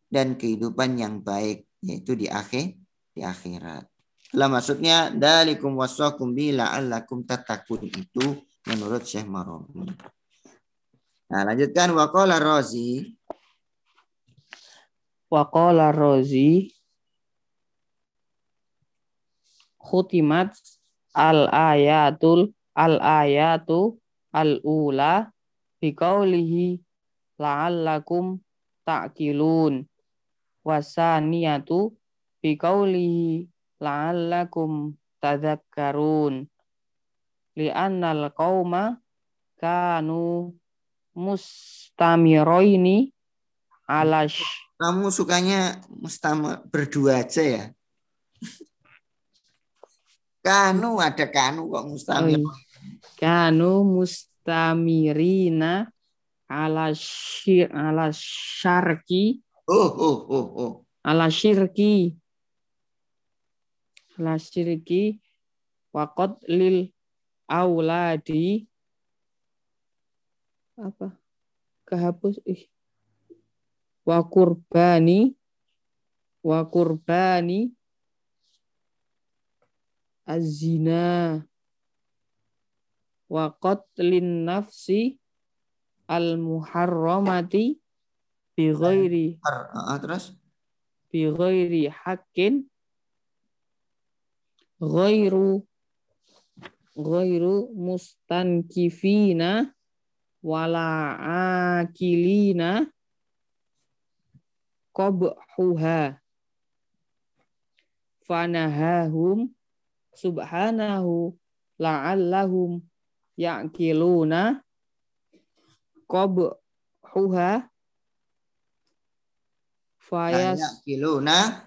dan kehidupan yang baik yaitu di akhir di akhirat. Lah maksudnya dalikum wasakum bi la'allakum tatakun itu menurut Syekh Maromi. Nah, lanjutkan waqala Razi. Waqala Razi khutimat al ayatul al ayatu al ula biqaulihi la'allakum ta'qilun wasaniyatu biqaulihi la'allakum tadhakkarun. Li'annal qauma kanu mustamiroini alash kamu sukanya mustam berdua aja ya? Kanu ada kanu kok mustamir oh, iya. kanu mustamirina ala syir ala syarki oh oh oh oh. Ala syirki la syirki waqad lil auladi. Apa? Kehapus ih. Wa kurbani wa kurbani azina wa qatlin nafsi al muharramati bi ghairi terus? bi ghairi haqqin ghairu ghairu mustankifina wala akilina qabhuha. Fanahahum subhanahu la'allahum ya'kiluna qabhuha. Fayas ya'kiluna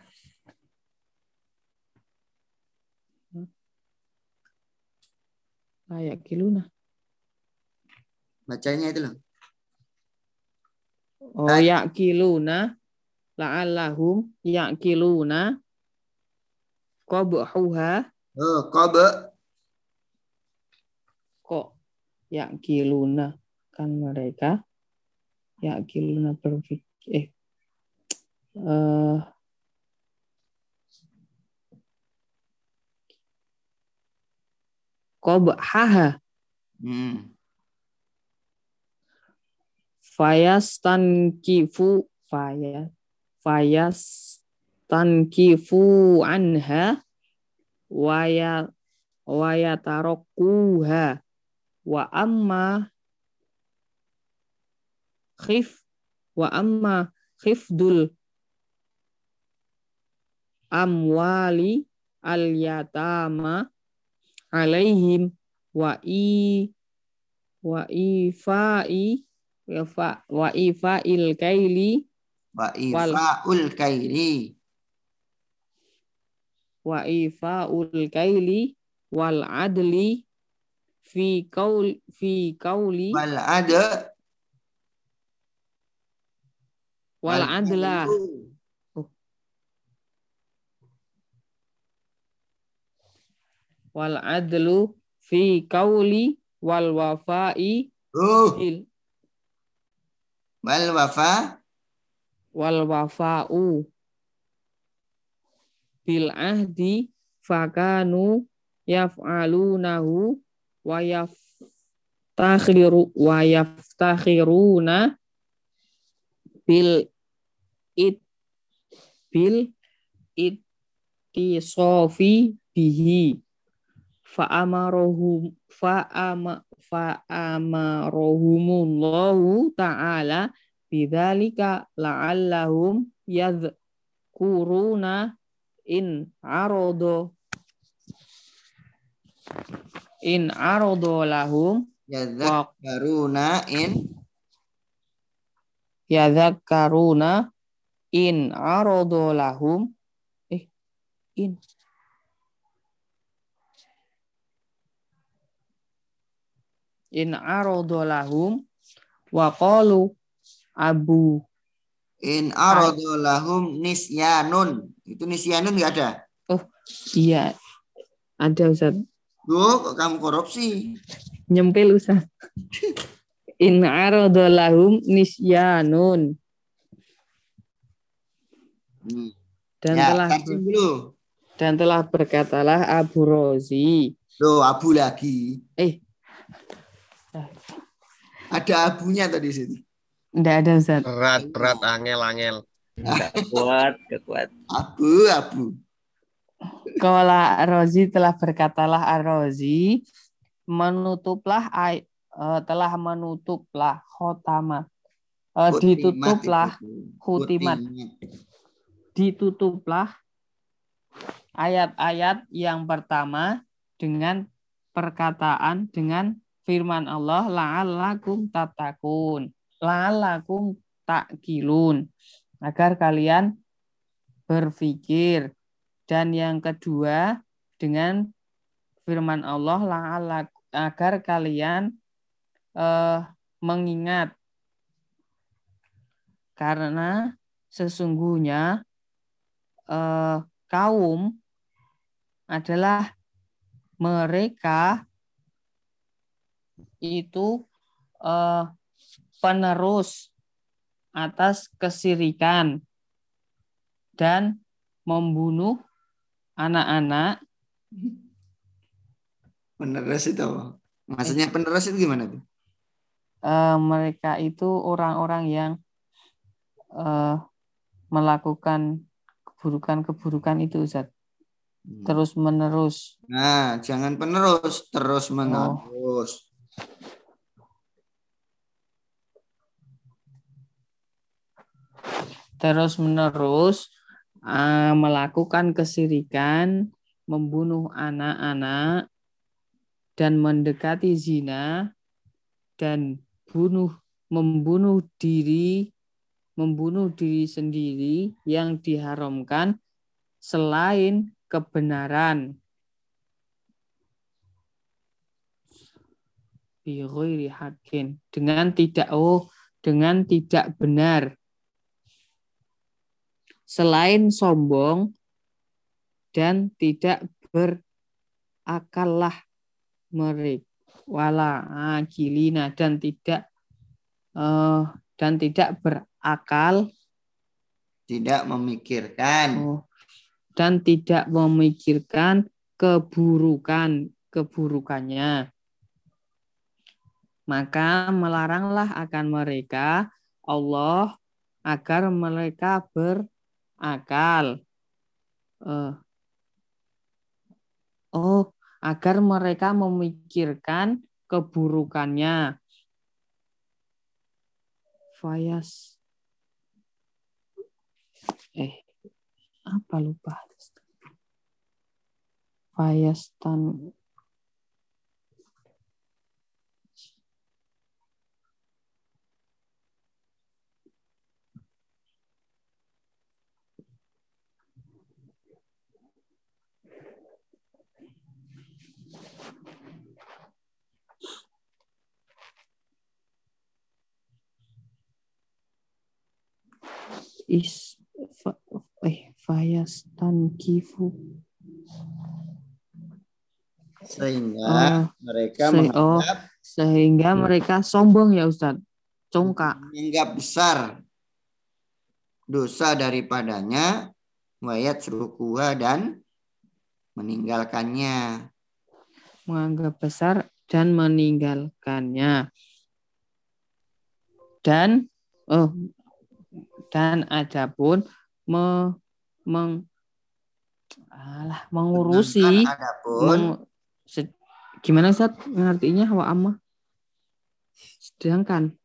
Layak kiluna. Bacanya itu loh. Oh, yakiluna la'allahum yakiluna qabhuha. Oh, qab. Kok yakiluna kan mereka yakiluna berpikir eh uh, Qabhaha. Hmm. fayastankifu. Faya. Fayastankifu anha. Waya. Wayatarokuha. Wa amma khif. Wa amma khifdul amwali al yatama alaihim wa i wa ifai wa fa- wa ifail kaili Wa ifaul kairi. wa ifaul kaili wal adli fi kaul fi kauli Wal ada. wal adla wal adlu fi kauli wal wafai Oh, bil wal wafa. wal wafa'u. Bil ahdi fakanu yaf'alunahu wa yaftakhiru wa yaftakhiruna bil it bil ittisofi bihi fa amarohum fa ama fa amarohumullahu ta'ala bidzalika la'allahum yadhkuruna in arodo in arodo lahum wa Yadzakkaruna in yadhakkaruna in arodo lahum eh in in arodo lahum wa qalu abu in aradu lahum nisyanun. Itu nisyanun nggak ada. iya ada Ustaz kok kamu korupsi? nyempil Ustaz in arodo lahum nisyanun Hmm. dan ya, telah dulu. dan telah berkatalah Abu Rozi Loh, abu lagi. Ada abunya tadi situ. enggak ada Ustaz Berat, berat, angel, angel. Nggak kuat, nggak kuat. Abu, abu. Kala Rozi telah berkatalah Ar-Rozi menutuplah ay- eh, telah menutuplah khotamat Eh, ditutuplah itu. khutimat. ditutuplah ayat-ayat yang pertama dengan perkataan dengan firman Allah la'allakum tatakun la'allakum takilun agar kalian berpikir. Dan yang kedua dengan firman Allah agar kalian eh, mengingat. Karena sesungguhnya eh, kaum adalah mereka itu eh, penerus atas kesirikan dan membunuh anak-anak Penerus itu apa? Maksudnya penerus itu gimana tuh? eh, mereka itu orang-orang yang eh, melakukan keburukan-keburukan itu Ustaz Hmm. terus menerus Nah, jangan penerus, terus menerus. terus menerus eh, melakukan kesirikan membunuh anak-anak dan mendekati zina dan bunuh membunuh diri membunuh diri sendiri yang diharamkan selain kebenaran bi ghairi haqqin. dengan tidak oh dengan tidak benar selain sombong dan tidak berakallah mereka wala akilina dan tidak eh, dan tidak berakal. Tidak memikirkan. oh, dan tidak memikirkan keburukan keburukannya. Maka melaranglah akan mereka Allah agar mereka berakal. Eh, oh, agar mereka memikirkan keburukannya. Fayas. Eh, apa lupa? Fayastan is fa, eh kifu Sehingga Oh, mereka se- oh. menganggap sehingga mereka sombong ya Ustadz congkak menganggap besar dosa daripadanya wayat surukuha dan meninggalkannya. menganggap besar dan meninggalkannya dan oh dan adapun me, meng, alah, mengurusi meng- se- gimana Ustaz ngertinya wa amma? Sedangkan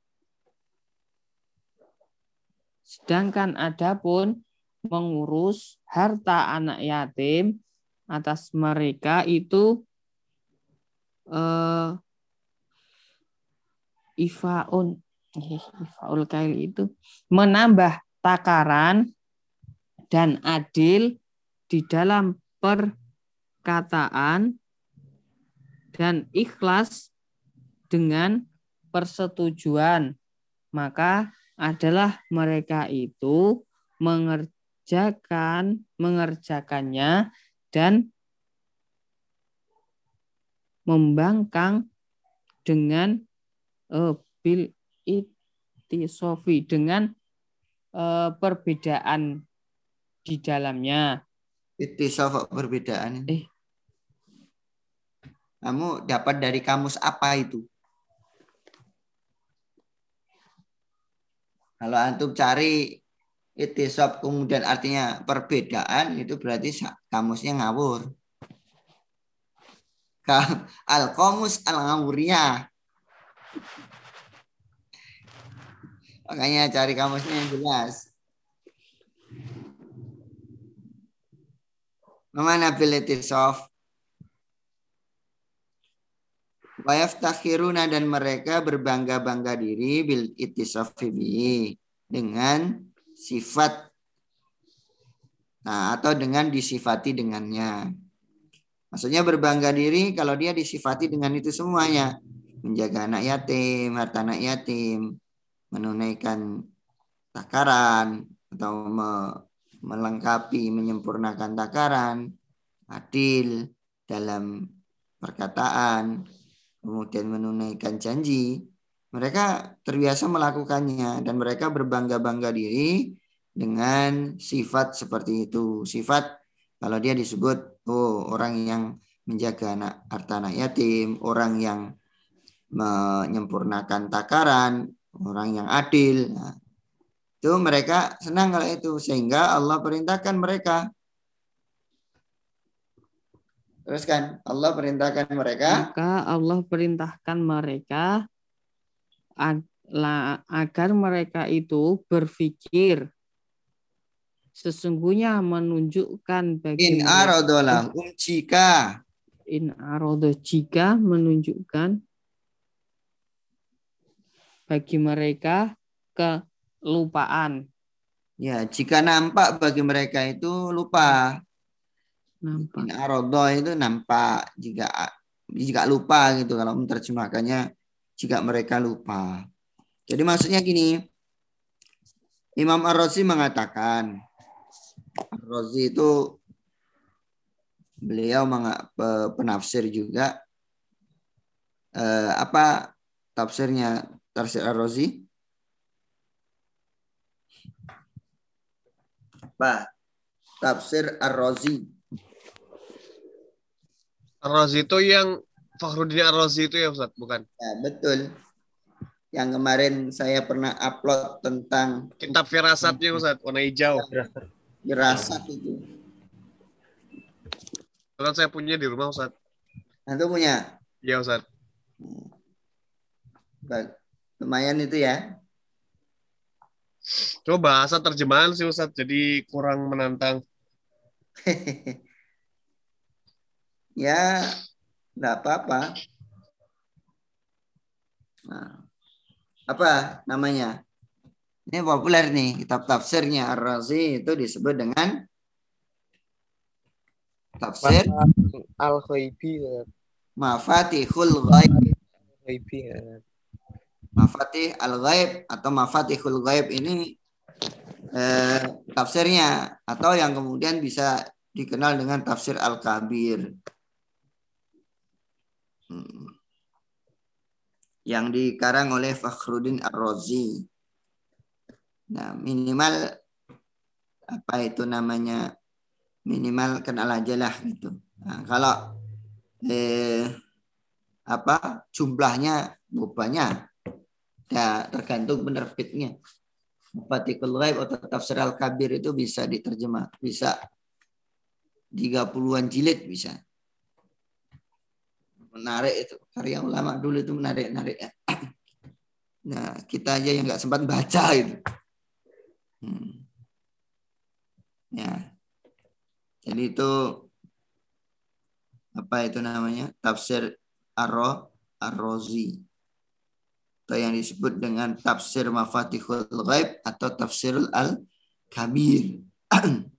sedangkan adapun mengurus harta anak yatim atas mereka itu eh ifaun ifaul kail itu. Menambah takaran dan adil di dalam perkataan dan ikhlas dengan persetujuan. Maka adalah mereka itu mengerjakan mengerjakannya dan membangkang dengan eh, bil itisofi dengan eh, perbedaan di dalamnya. itisaf perbedaan. Eh. Kamu dapat dari kamus apa itu? Kalau antum cari itisaf kemudian artinya perbedaan itu berarti kamusnya ngawur. Ka- Al Makanya cari kamusnya yang jelas. Mana itisaf? Wayaftakhiruna dan mereka berbangga-bangga diri bil ittisafi bihi dengan sifat nah atau dengan disifati dengannya. Maksudnya berbangga diri kalau dia disifati dengan itu semuanya. Menjaga anak yatim, harta anak yatim, menunaikan takaran atau me- melengkapi, menyempurnakan takaran, adil dalam perkataan, kemudian menunaikan janji, mereka terbiasa melakukannya dan mereka berbangga-bangga diri dengan sifat seperti itu. Sifat kalau dia disebut oh orang yang menjaga anak harta anak yatim, orang yang menyempurnakan takaran, orang yang adil. Nah, itu mereka senang kalau itu. Sehingga Allah perintahkan mereka. Terus kan Allah perintahkan mereka. Maka Allah perintahkan mereka agar mereka itu berpikir sesungguhnya menunjukkan bagi in arodolah um jika. In arodo jika menunjukkan bagi mereka kelupaan. Ya jika nampak bagi mereka itu lupa. Nampak. Arodo itu nampak jika jika lupa gitu kalau menerjemahkannya jika mereka lupa. Jadi maksudnya gini Imam Ar-Razi mengatakan Ar-Razi itu beliau penafsir juga eh, apa tafsirnya tafsir Ar-Razi apa tafsir Ar-Razi Ar-Razi itu yang Fakhruddin Ar-Razi itu ya Ustaz, bukan? ya betul yang kemarin saya pernah upload tentang Kitab firasatnya Ustaz, warna hijau. firasat itu. Kan saya punya di rumah Ustaz. Antum punya? Iya Ustaz. Ba- Lumayan itu ya. Coba bahasa terjemahan sih Ustaz, jadi kurang menantang. ya, nggak apa-apa. Nah, apa namanya? Ini populer nih, kitab tafsirnya Ar-Razi itu disebut dengan tafsir al khaibi Mafatihul Ghaib. Mafatih al-Ghaib atau Mafatihul Ghaib ini eh, tafsirnya atau yang kemudian bisa dikenal dengan tafsir Al-Kabir. Hmm. Yang dikarang oleh Fakhruddin Ar-Razi. Nah, minimal apa itu namanya? Minimal kenal aja lah gitu. Nah, kalau eh, apa jumlahnya banyak ya tergantung penerbitnya. Mafatihul Ghaib atau tafsir Al-Kabir itu bisa diterjemah, bisa 30-an jilid bisa. Menarik itu. Karya ulama dulu itu menarik-narik. ya. Nah, kita aja yang nggak sempat baca itu. Hmm. Ya. Jadi itu apa itu namanya? Tafsir Ar-Ro Ar-Rozi atau yang disebut dengan tafsir Mafatihul Ghaib atau tafsirul Al-Kabir.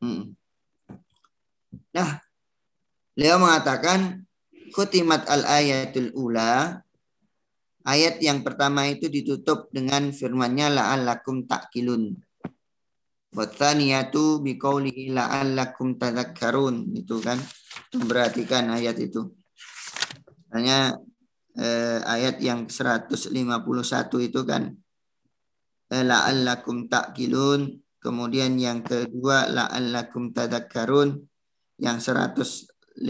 Hmm. Nah, beliau mengatakan khutimat al-ayatul ula ayat yang pertama itu ditutup dengan firman-Nya la'allakum ta'qilun. Wa tsaniyatu biqaulihi la'allakum tadhakkarun itu kan memperhatikan ayat itu. Hanya eh, ayat yang 151 itu kan eh, la'allakum ta'qilun. Kemudian yang kedua la'allakum tadakkarun yang 151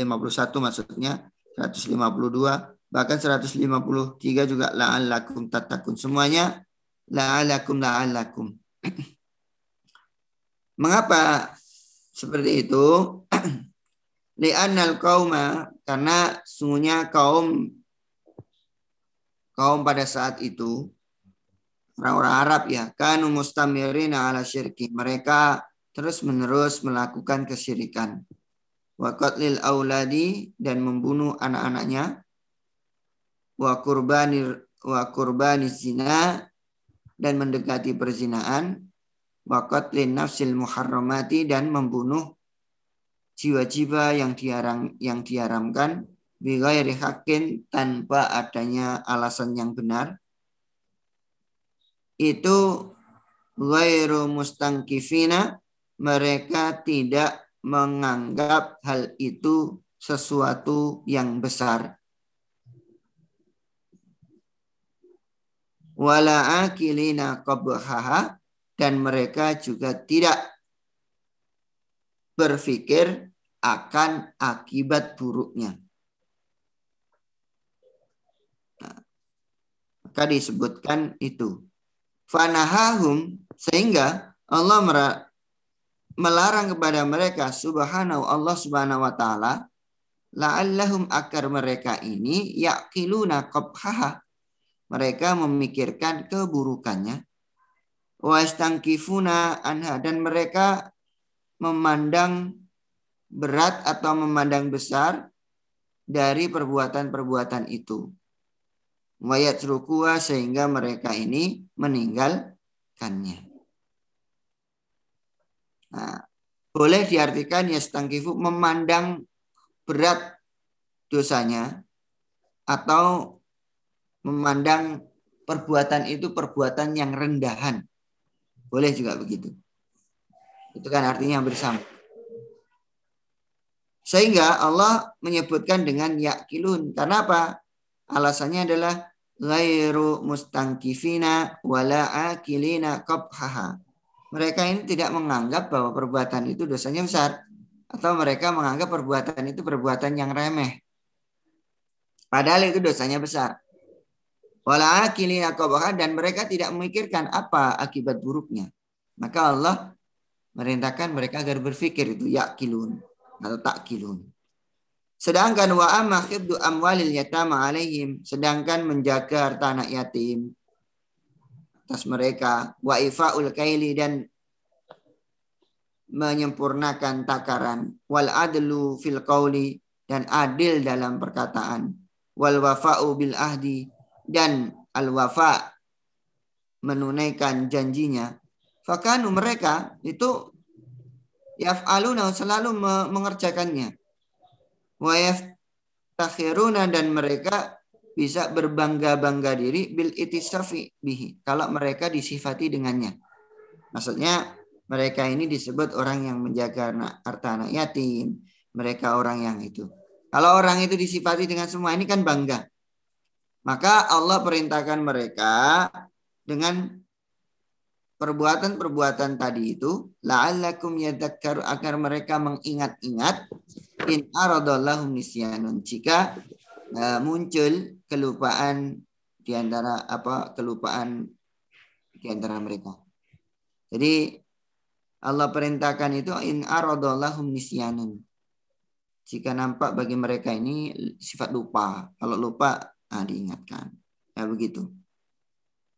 maksudnya 152 bahkan 153 juga la'allakum tatakun semuanya la'allakum la'allakum. Mengapa seperti itu? Li'annal qauma karena sungguhnya kaum kaum pada saat itu orang-orang Arab ya kanu mustamirina ala syirki. Mereka terus menerus melakukan kesyirikan. Wa qatlil auladi dan membunuh anak-anaknya. Wa kurbanir wa kurbani zina dan mendekati perzinaan. Wa qatlin nafsil muharramati dan membunuh jiwa-jiwa yang diharam yang diharamkan bighairi hakin tanpa adanya alasan yang benar itu ghairu mustangkifina mereka tidak menganggap hal itu sesuatu yang besar wala akilina qabhaha dan mereka juga tidak berpikir akan akibat buruknya. Maka disebutkan itu. Fanahahum sehingga Allah melarang kepada mereka subhanahu Allah subhanahu wa ta'ala la'allahum akar mereka ini yaqiluna qabhaha mereka memikirkan keburukannya wa istangkifuna anha dan mereka memandang berat atau memandang besar dari perbuatan-perbuatan itu. Wayat rukua sehingga mereka ini meninggalkannya. Nah, boleh diartikan ya stangkifu memandang berat dosanya atau memandang perbuatan itu perbuatan yang rendahan. Boleh juga begitu. Itu kan artinya bersama. Sehingga Allah menyebutkan dengan yakilun. Karena apa? Alasannya adalah ghairu mustangkifina wala akilina qabhaha. Mereka ini tidak menganggap bahwa perbuatan itu dosanya besar. Atau mereka menganggap perbuatan itu perbuatan yang remeh. Padahal itu dosanya besar. Wala akili aqabaha dan mereka tidak memikirkan apa akibat buruknya. Maka Allah merintahkan mereka agar berpikir itu yakilun atau takkilun. Sedangkan wa amma khibdu amwalil yatama alaihim sedangkan menjaga harta anak yatim. Atas mereka wa ifaul kaili dan menyempurnakan takaran. Wal adlu fil qauli dan adil dalam perkataan. Wal wafa'u bil ahdi dan al-wafa menunaikan janjinya, fakanu mereka itu yaf'aluna selalu mengerjakannya. Wa yaftakhiruna dan mereka bisa berbangga-bangga diri bil itisafi bihi kalau mereka disifati dengannya. Maksudnya mereka ini disebut orang yang menjaga harta anak yatim, mereka orang yang itu. Kalau orang itu disifati dengan semua ini kan bangga. Maka Allah perintahkan mereka dengan perbuatan-perbuatan tadi itu la'allakum yadhakkaru agar mereka mengingat-ingat in aradallahu nisyanun jika uh, muncul kelupaan di antara apa kelupaan di antara mereka. Jadi Allah perintahkan itu in aradallahu nisyanun. Jika nampak bagi mereka ini sifat lupa. Kalau lupa Nah, diingatkan. Ya begitu.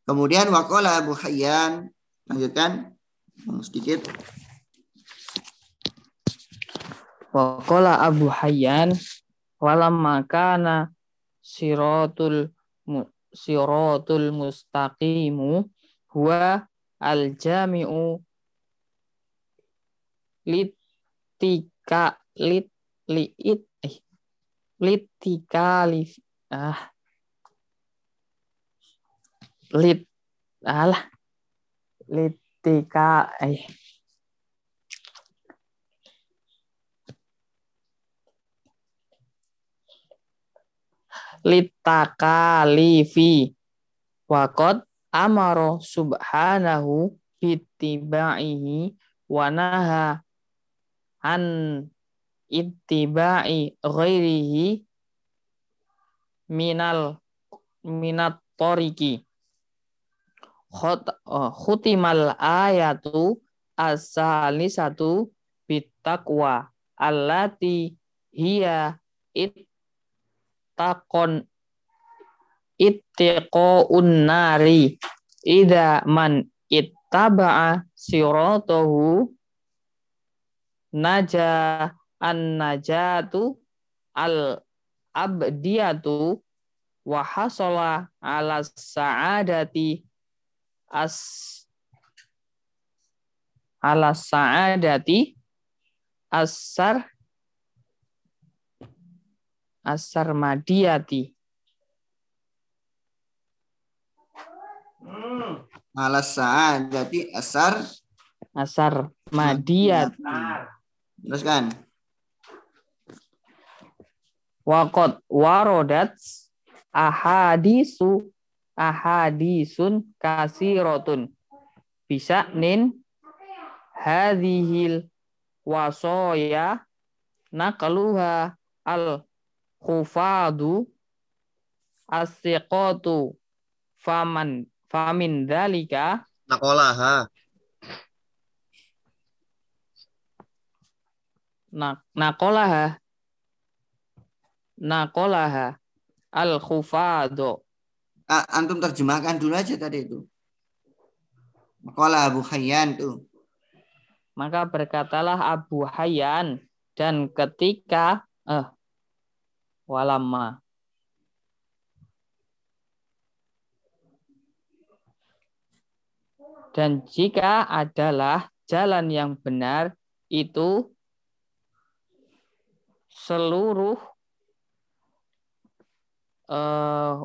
Kemudian wakola Abu Hayyan lanjutkan sedikit. Wakola Abu Hayyan walam makana sirotul sirotul mustaqimu huwa al jami'u litika lit liit eh, litika ah lit alah litika eh litaka livi. Wakot amaro subhanahu bitibaihi wanaha an ittiba'i ghairihi minal minat toriki khutimal ayatu as-salisatu bittaqwa allati hiya ittaqon ittiqaun nari. Ida man ittaba'a siratahu naja an najatu al abdiyatu wa hasala ala sa'adati as ala sa'adati asar asar madiyati. Ala sa'adati asar asar madiyati. teruskan. Wakot warodat ahadisu ahadisun kasirotun. Bisa nin hadhil wasoya nakaluha al khufadu asiqatu faman famin dalika nakolaha. Nak nakolaha. Nakolaha al khufadu antum terjemahkan dulu aja tadi itu. Makalah Abu Hayyan tuh. Maka berkatalah Abu Hayyan dan ketika eh walama dan jika adalah jalan yang benar itu seluruh eh,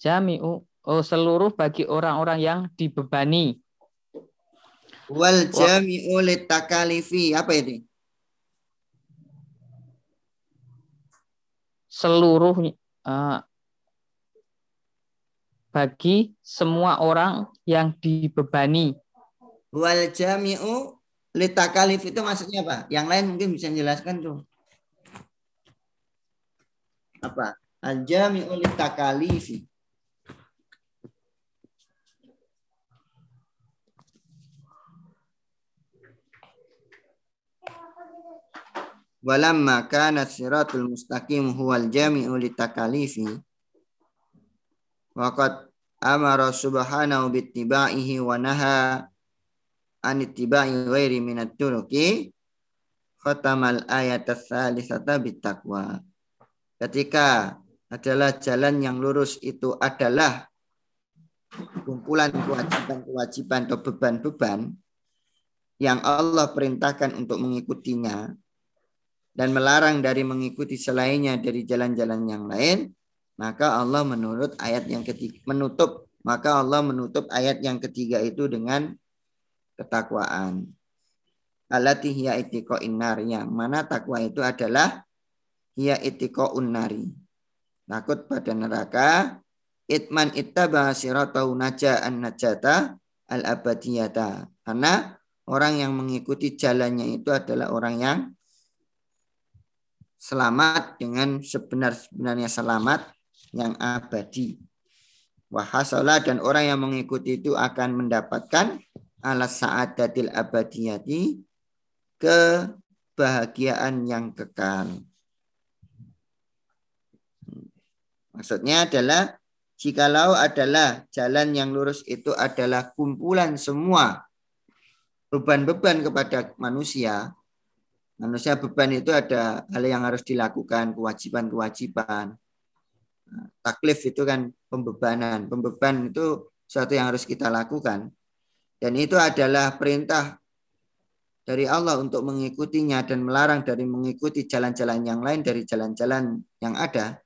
jami'u oh seluruh bagi orang-orang yang dibebani. Wal jami'u litakalifi apa ini? Seluruh uh, bagi semua orang yang dibebani. Wal jami'u litakalif itu maksudnya apa? Yang lain mungkin bisa menjelaskan tuh. Apa? Al jami'u litakalifi. Walamma kana siratul mustaqim huwal jami'u litakalifi waqad amara subhanahu bittiba'ihi wa naha an ittiba'i ghairi minat turuki khatamal ayat ats-tsalitsata bittaqwa. Ketika adalah jalan yang lurus itu adalah kumpulan kewajiban-kewajiban atau beban-beban yang Allah perintahkan untuk mengikutinya dan melarang dari mengikuti selainnya dari jalan-jalan yang lain, maka Allah menurut ayat yang ketiga menutup maka Allah menutup ayat yang ketiga itu dengan ketakwaan. Alati hiya itiko innar yang mana takwa itu adalah hiya itiko unnari. Takut pada neraka itman ittaba siratahu naja an najata al abadiyata. Karena orang yang mengikuti jalannya itu adalah orang yang selamat dengan sebenar-benarnya selamat yang abadi. Wahasalah dan orang yang mengikuti itu akan mendapatkan alas sa'adatil abadiyati kebahagiaan yang kekal. Maksudnya adalah Jikalau adalah jalan yang lurus itu adalah kumpulan semua beban-beban kepada manusia. Manusia beban itu ada hal yang harus dilakukan, kewajiban-kewajiban. Nah, taklif itu kan pembebanan. Pembeban itu sesuatu yang harus kita lakukan. Dan itu adalah perintah dari Allah untuk mengikutinya dan melarang dari mengikuti jalan-jalan yang lain dari jalan-jalan yang ada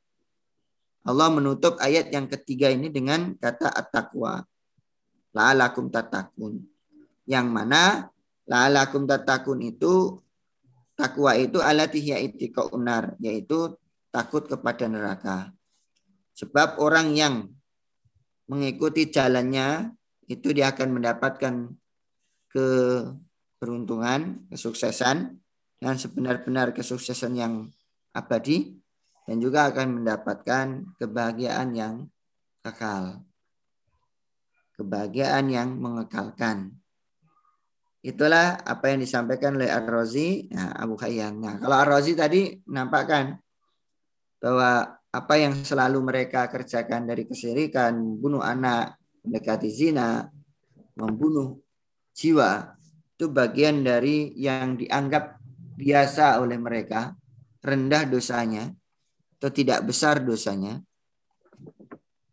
Allah menutup ayat yang ketiga ini dengan kata at-taqwa. La'alakum tatakun. Yang mana la'alakum tatakun itu takwa itu alatihya itika unar. Yaitu takut kepada neraka. Sebab orang yang mengikuti jalannya itu dia akan mendapatkan keberuntungan, kesuksesan, dan sebenar-benar kesuksesan yang abadi dan juga akan mendapatkan kebahagiaan yang kekal. Kebahagiaan yang mengekalkan. Itulah apa yang disampaikan oleh Ar-Razi, nah, Abu Khayyan. Nah, kalau Ar-Razi tadi menampakkan bahwa apa yang selalu mereka kerjakan dari kesirikan, membunuh anak, mendekati zina, membunuh jiwa, itu bagian dari yang dianggap biasa oleh mereka, rendah dosanya, atau tidak besar dosanya.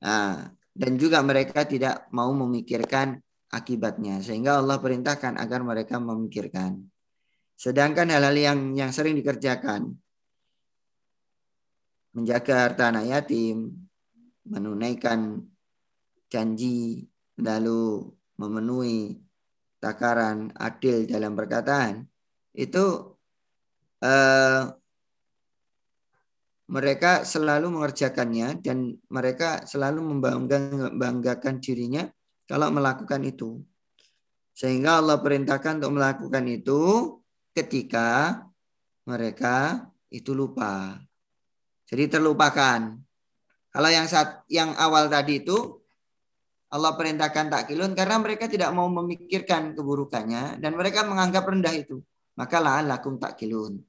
Nah, dan juga mereka tidak mau memikirkan akibatnya. Sehingga Allah perintahkan agar mereka memikirkan. Sedangkan hal-hal yang yang sering dikerjakan. Menjaga harta anak yatim, menunaikan janji, lalu memenuhi takaran adil dalam perkataan, itu eh, mereka selalu mengerjakannya dan mereka selalu membanggakan dirinya kalau melakukan itu. Sehingga Allah perintahkan untuk melakukan itu ketika mereka itu lupa. Jadi terlupakan. Kalau yang saat yang awal tadi itu Allah perintahkan takkilun karena mereka tidak mau memikirkan keburukannya dan mereka menganggap rendah itu. Maka la'allakum takkilun.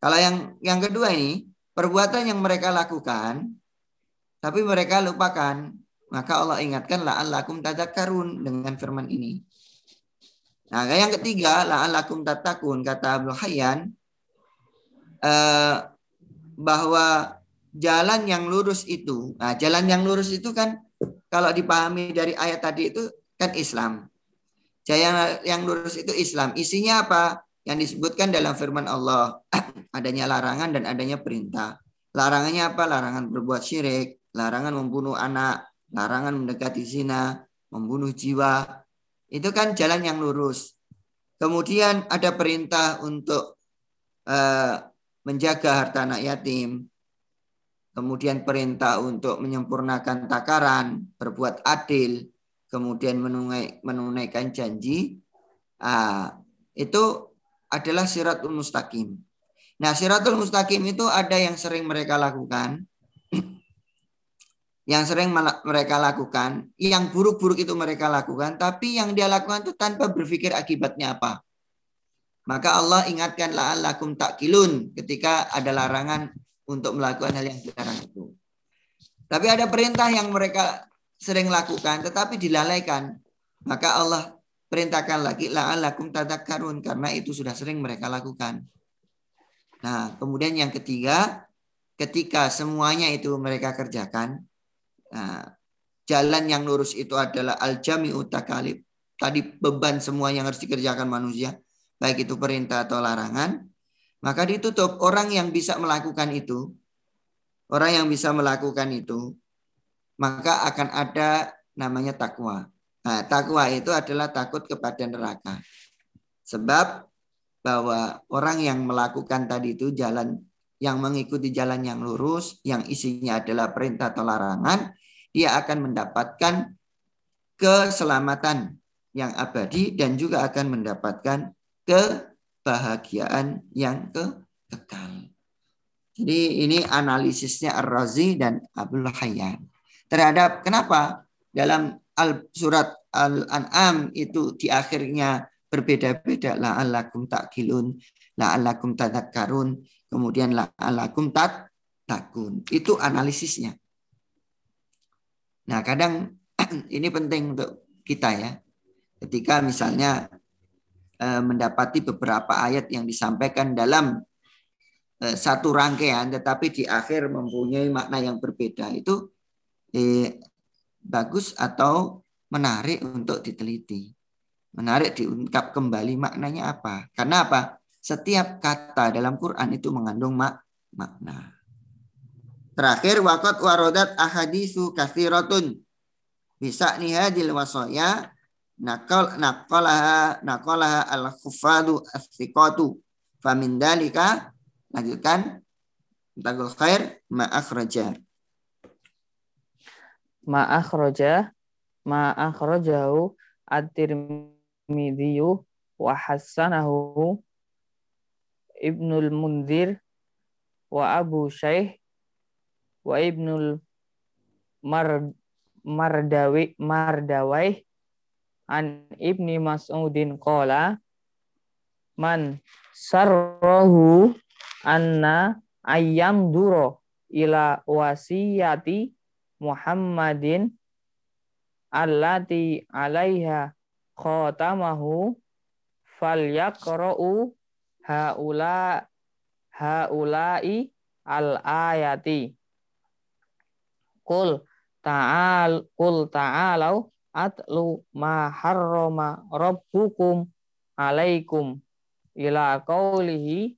Kalau yang yang kedua ini perbuatan yang mereka lakukan tapi mereka lupakan maka Allah ingatkan la'allakum tadakkarun dengan firman ini nah yang ketiga la'allakum tatakun kata Abdul Hayyan eh, bahwa jalan yang lurus itu nah jalan yang lurus itu kan kalau dipahami dari ayat tadi itu kan Islam jalan yang lurus itu Islam isinya apa yang disebutkan dalam firman Allah adanya larangan dan adanya perintah. Larangannya apa? Larangan berbuat syirik, larangan membunuh anak, larangan mendekati zina, membunuh jiwa. Itu kan jalan yang lurus. Kemudian ada perintah untuk uh, menjaga harta anak yatim. Kemudian perintah untuk menyempurnakan takaran, berbuat adil, kemudian menunaikan janji. Uh, itu adalah siratul mustaqim. Nah, siratul mustaqim itu ada yang sering mereka lakukan. Yang sering mereka lakukan, yang buruk-buruk itu mereka lakukan, tapi yang dia lakukan itu tanpa berpikir akibatnya apa. Maka Allah ingatkan la'allakum takilun ketika ada larangan untuk melakukan hal yang dilarang itu. Tapi ada perintah yang mereka sering lakukan tetapi dilalaikan. Maka Allah perintahkan lagi la'allakum tadakkarun karena itu sudah sering mereka lakukan. Nah, kemudian yang ketiga, ketika semuanya itu mereka kerjakan, nah, jalan yang lurus itu adalah al-jami'u takalib. Tadi beban semua yang harus dikerjakan manusia baik itu perintah atau larangan, maka ditutup orang yang bisa melakukan itu, orang yang bisa melakukan itu, maka akan ada namanya takwa. Nah, takwa itu adalah takut kepada neraka. Sebab bahwa orang yang melakukan tadi itu jalan yang mengikuti jalan yang lurus, yang isinya adalah perintah atau larangan, dia akan mendapatkan keselamatan yang abadi dan juga akan mendapatkan kebahagiaan yang kekal. Jadi ini analisisnya Ar-Razi dan Abdul Hayyan. Terhadap kenapa dalam al surat Al-An'am itu di akhirnya berbeda-beda la'allakum ta'kilun, la'allakum tadakkarun, kemudian la'allakum tat takun. Itu analisisnya. Nah, kadang ini penting untuk kita ya. Ketika misalnya Eh, mendapati beberapa ayat yang disampaikan dalam eh, satu rangkaian tetapi di akhir mempunyai makna yang berbeda itu eh, bagus atau menarik untuk diteliti. Menarik diungkap kembali maknanya apa? Karena apa? Setiap kata dalam Quran itu mengandung mak makna. Terakhir waqat warodat ahadisu kathiratun bisa nihadil wasoya nakal nakalaha nakalaha al khufadu as-siqatu famin dalika lanjutkan. Tagul khair ma akhraja. Ma akhraja ma akhrajahu at-Tirmidzi wa hasanahu Ibnul Munzir wa Abu Syaikh wa Ibnul Mar Mardawi Mardawai an Ibni Mas'udin qala man sarrahu anna ayyam duro ila wasiyati Muhammadin allati alaiha khatamahu falyaqra'u haula haulai al ayati Qul ta'al qul ta'alau atlu ma harrama rabbukum alaikum ila qawlihi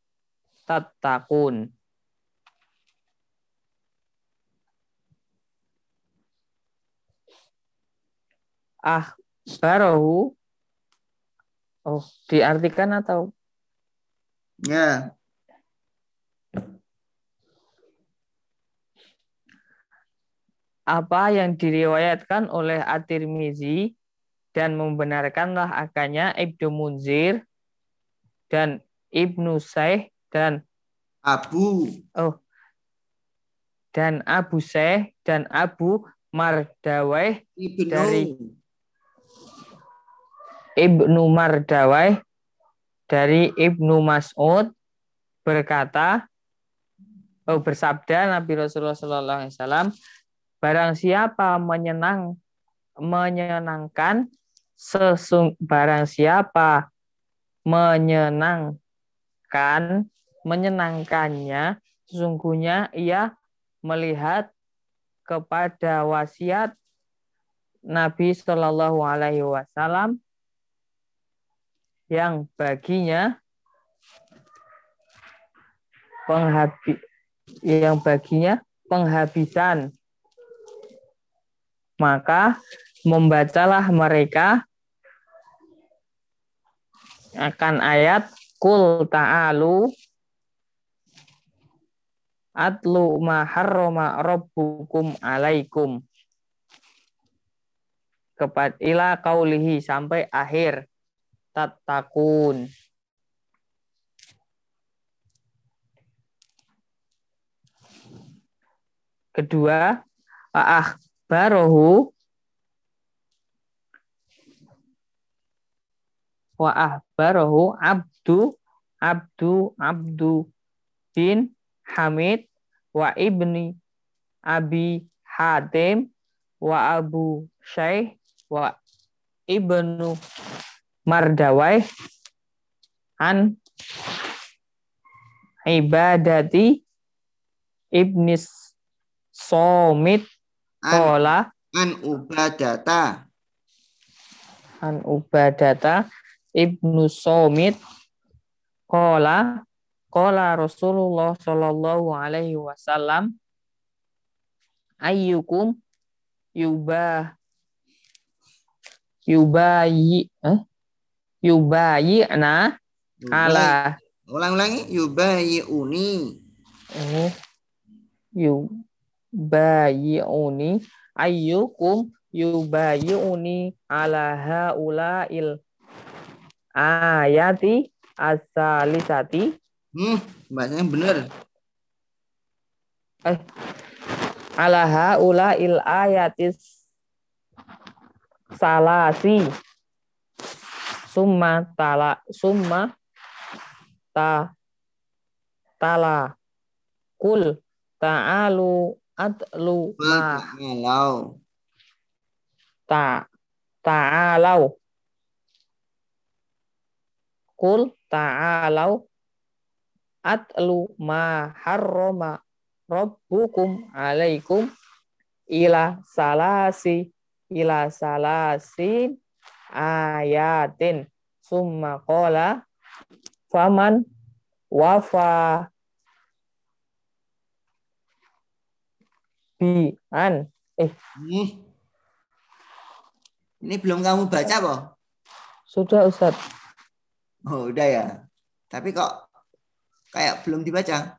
tattaqun. Ah barahu oh diartikan atau? Ya apa yang diriwayatkan oleh At-Tirmizi dan membenarkanlah akannya Ibnu Munzir dan Ibnu Saih dan Abu. Oh. Dan Abu Saih dan Abu Mardawai Ibnu. dari Ibnu Mardawai dari Ibnu Mas'ud berkata oh bersabda Nabi Rasulullah Sallallahu Alaihi Wasallam Barang siapa menyenang menyenangkan sesung barang siapa menyenangkan menyenangkannya sesungguhnya ia melihat kepada wasiat Nabi Shallallahu Alaihi Wasallam yang baginya penghabi yang baginya penghabisan maka membacalah mereka akan ayat kul ta'alu atlu ma harrama rabbukum alaikum. Kepada ila kaulihi sampai akhir tatakun kedua ah barohu. Wa ahbarahu abdu abdu abdu bin Hamid. Wa ibni Abi Hatim. Wa Abu Syaikh wa ibnu Mardawai. An ibadati ibnis Somit Kola an ubadata. an Ubadata ibnu Somit Kola Kola Rasulullah Shallallahu Alaihi Wasallam ayyukum yubah yubayi eh? yubayi'na ala Ulang-ulangi. Yubayi'uni. oh yubayi'uni ayyukum yubayi'uni ala haula'il ayati asalisati Hmm, bahasanya benar. ala haula'il ayatis salasi summa tala summa ta tala kul ta'alu atlu ma Kalau ta ta'alau. Kul ta'alau. Atlu ma harrama rabbukum alaikum. Ila salasi. Ila salasin ayatin. Summa qala faman wafa bi an Hmm. Ini belum kamu baca, Boh? sudah Ustaz Oh, udah ya. Tapi kok kayak belum dibaca.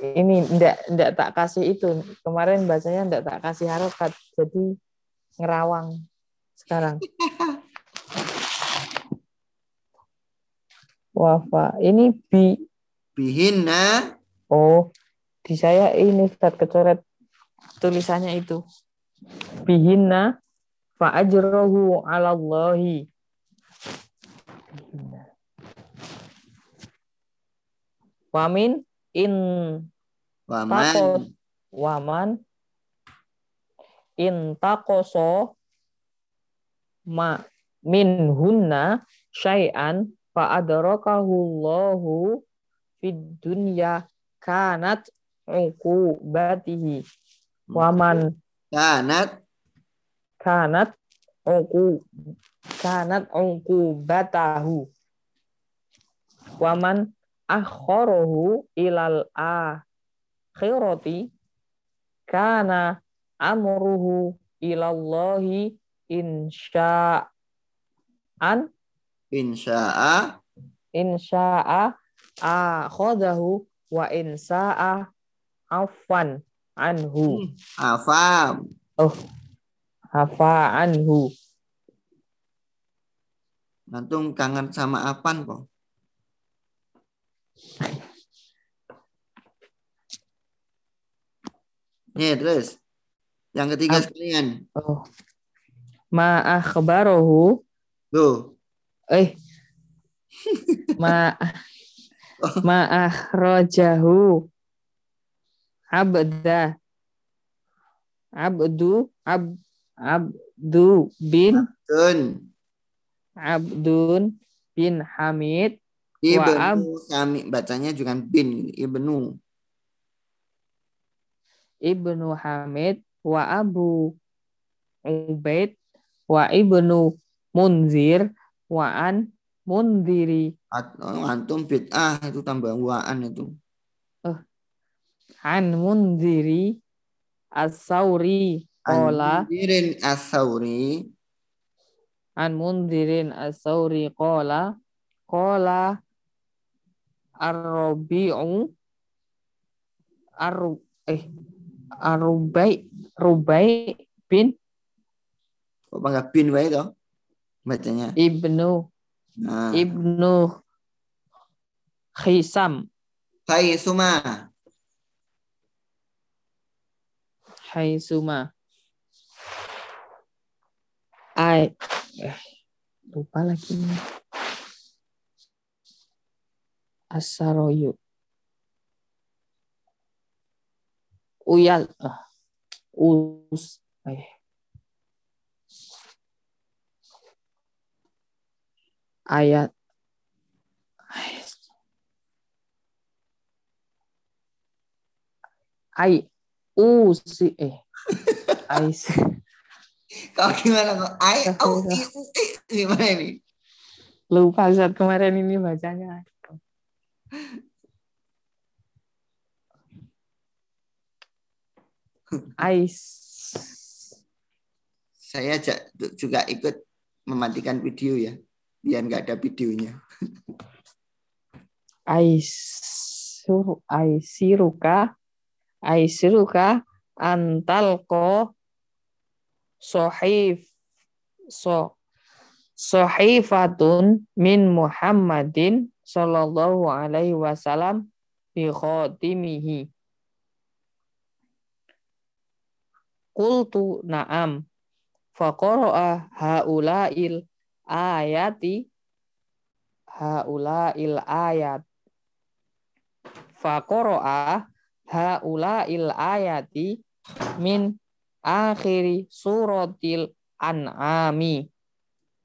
ini ndak ndak tak kasih itu kemarin bacanya ndak tak kasih harokat jadi ngerawang sekarang wafa ini bi Bihinna oh di saya ini Ustaz kecoret. Tulisannya itu. Bihinna fa ajrohu ala Allahi wamin in waman. waman intakoso ma min hunna syai'an fa adrakahu Allahu fid dunya kanat uqubatihi waman. Kanat. Kanat uqu kanat uqubatahu waman akharahu ilal akhirati kana amruhu ilallahi insya'an. Insya'a. Insya'a akhadahu wa insa'a afwan anhu. Afam. Hafa anhu antum kangen sama apan kok? Nih terus. Yang ketiga sekalian. Oh. Ma akhbarahu tuh eh. Ma ma akhrajahu abda. Abdu. Ab abdu bin Tun abdun bin hamid. Wa ab- ibnu kami bacanya juga bin. Ibnu. Ibnu hamid wa abu ubaid wa ibnu munzir wa an mundiri antum bid'ah itu tambah waan itu an mundiri as-sauri qala. An-Mundirin as-Sauri. An mundirin as-sauri qala. Qala ar-rabi'u ar eh ar-rubai rubai bin. Kok bangga bin wae toh bacanya? Ibnu nah ibnu Khisam Hai Suma Haisuma Ai eh, lupa lagi nih. Asaroyu. Uyal. Ah. Us. Eh. Ayat. Ai. Usi. Eh. Ai. Kau gimana kok? Ai, au, i, u, i. Gimana ini? Lupa saat kemarin ini bacanya. Ais. Saya juga ikut mematikan video ya. Biar nggak ada videonya. Aisur aisiruka aisiruka antalko sohif so sohifatun min Muhammadin sallallahu alaihi wasallam bi khatimihi Qultu na'am faqara'a haula'il ayati. Haula'il ayat. Faqara'a haula'il ayati. Min akhiri suratil an'ami.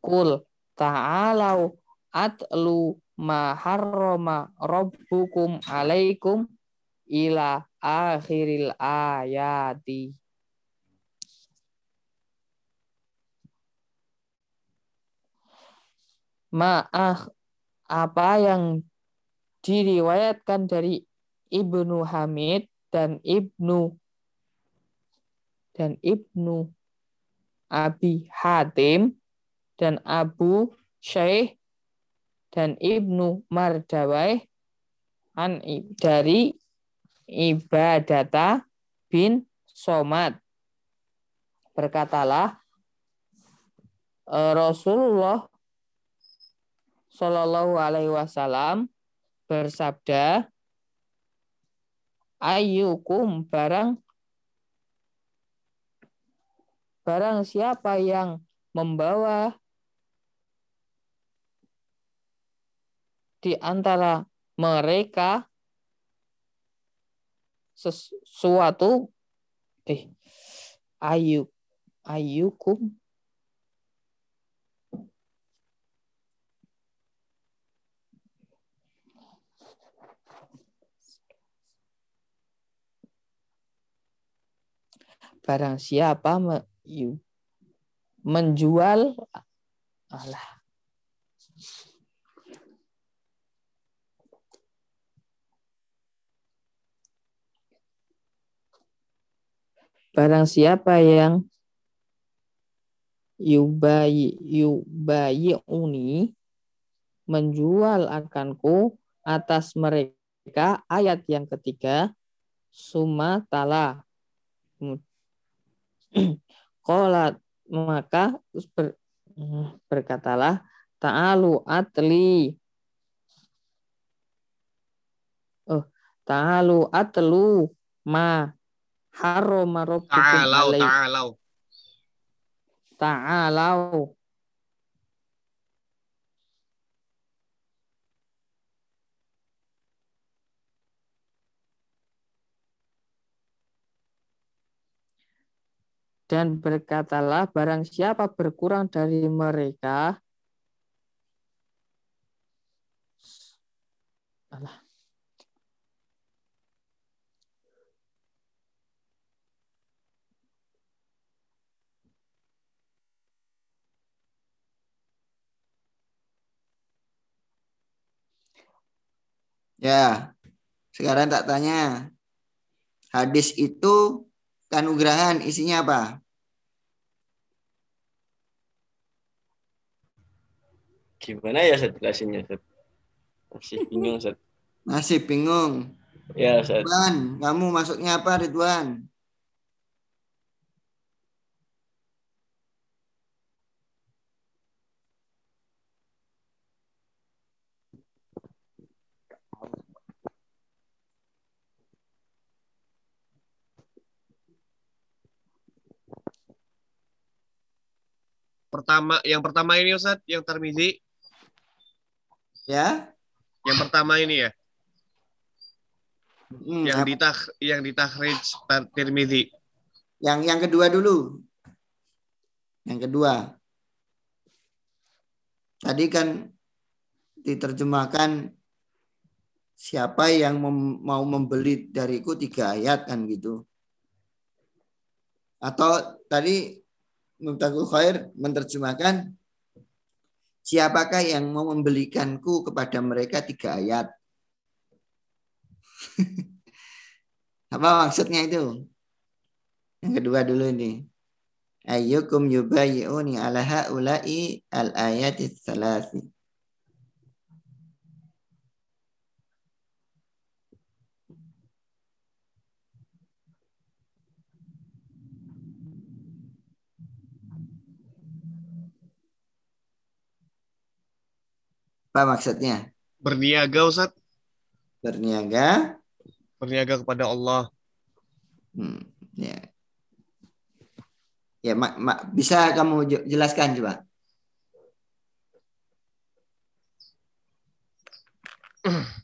Qul ta'alau atlu ma harrama rabbukum alaikum ila akhiril ayati. Ma'ah apa yang diriwayatkan dari Ibnu Hamid dan Ibnu dan Ibnu Abi Hatim dan Abu Syekh dan Ibnu Mardawai an dari Ibadata bin Somad. Berkatalah Rasulullah Shallallahu Alaihi Wasallam bersabda, Ayukum barang barang siapa yang membawa di antara mereka sesuatu eh ayu ayukum barang siapa me, menjual alah. Barang siapa yang yubayi yubayi uni menjual akanku atas mereka ayat yang ketiga summa tala Kolat maka ber, berkatalah ta'alu atli. Oh ta'alu atlu ma harrama rabbukum Ta'alau, ta'alau. ta'alau dan berkatalah barang siapa berkurang dari mereka Alah. Ya, sekarang tak tanya. Hadis itu kanugrahan isinya apa? Gimana ya Ustaz jelasinnya Ustaz? Masih bingung Ustaz. Masih bingung. Ya Ustaz. Ridwan, kamu masuknya apa Ridwan? pertama yang pertama ini Ustaz, yang Tirmizi, Ya. yang pertama ini ya, Hmm, yang ditah yang ditakhrij Tirmizi. yang yang kedua dulu. Yang kedua. Tadi kan diterjemahkan siapa yang mem- mau membeli dariku tiga ayat kan gitu. Atau tadi Mubtagul Khair menerjemahkan siapakah yang mau membelikanku kepada mereka tiga ayat. Apa maksudnya itu? Yang kedua dulu ini. Ayyukum yubayyi'uni ala haula'i al-ayati tsalasi. Apa maksudnya? Berniaga Ustaz, Berniaga. berniaga kepada Allah. Hmm, ya. Ya, mak, mak- bisa kamu je- jelaskan coba?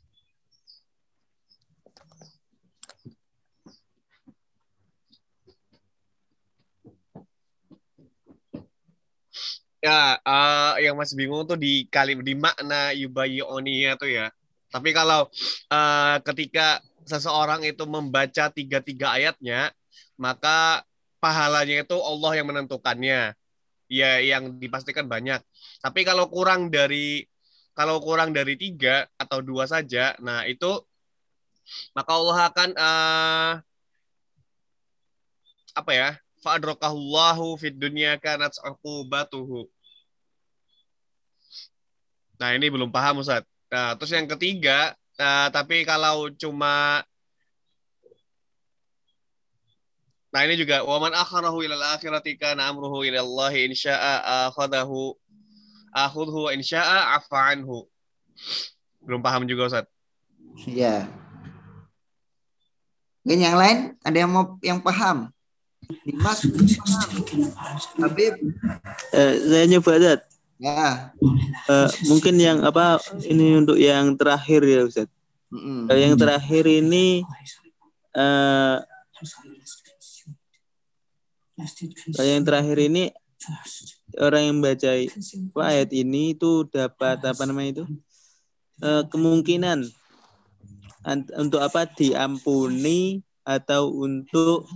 Ya, eh, yang masih bingung tuh di kali di makna yubayyi'uni tuh ya. Tapi kalau eh, ketika seseorang itu membaca tiga-tiga ayatnya, maka pahalanya itu Allah yang menentukannya. Ya, yang dipastikan banyak. Tapi kalau kurang dari kalau kurang dari tiga atau dua saja, nah itu maka Allah akan eh, apa ya? Fa'adrakahullahu fid dunya kanat uqubatuhu. Nah, ini belum paham Ustaz. Nah, terus yang ketiga, eh, tapi kalau cuma Nah, ini juga waman akharahu ilal akhirati kana amruhu ila Allah in syaa'a akhadahu akhudhu wa in syaa'a afa anhu. Belum paham juga Ustaz. Ya. Mungkin yang lain ada yang mau yang paham? Dimas. Habib. Eh, saya nyoba Ustaz. Ya. Eh, mungkin yang apa ini untuk yang terakhir ya Ustaz. Mm-mm. Kalau yang terakhir ini eh kalau yang terakhir ini orang yang baca ayat ini itu dapat apa namanya itu Eh, kemungkinan untuk apa diampuni atau untuk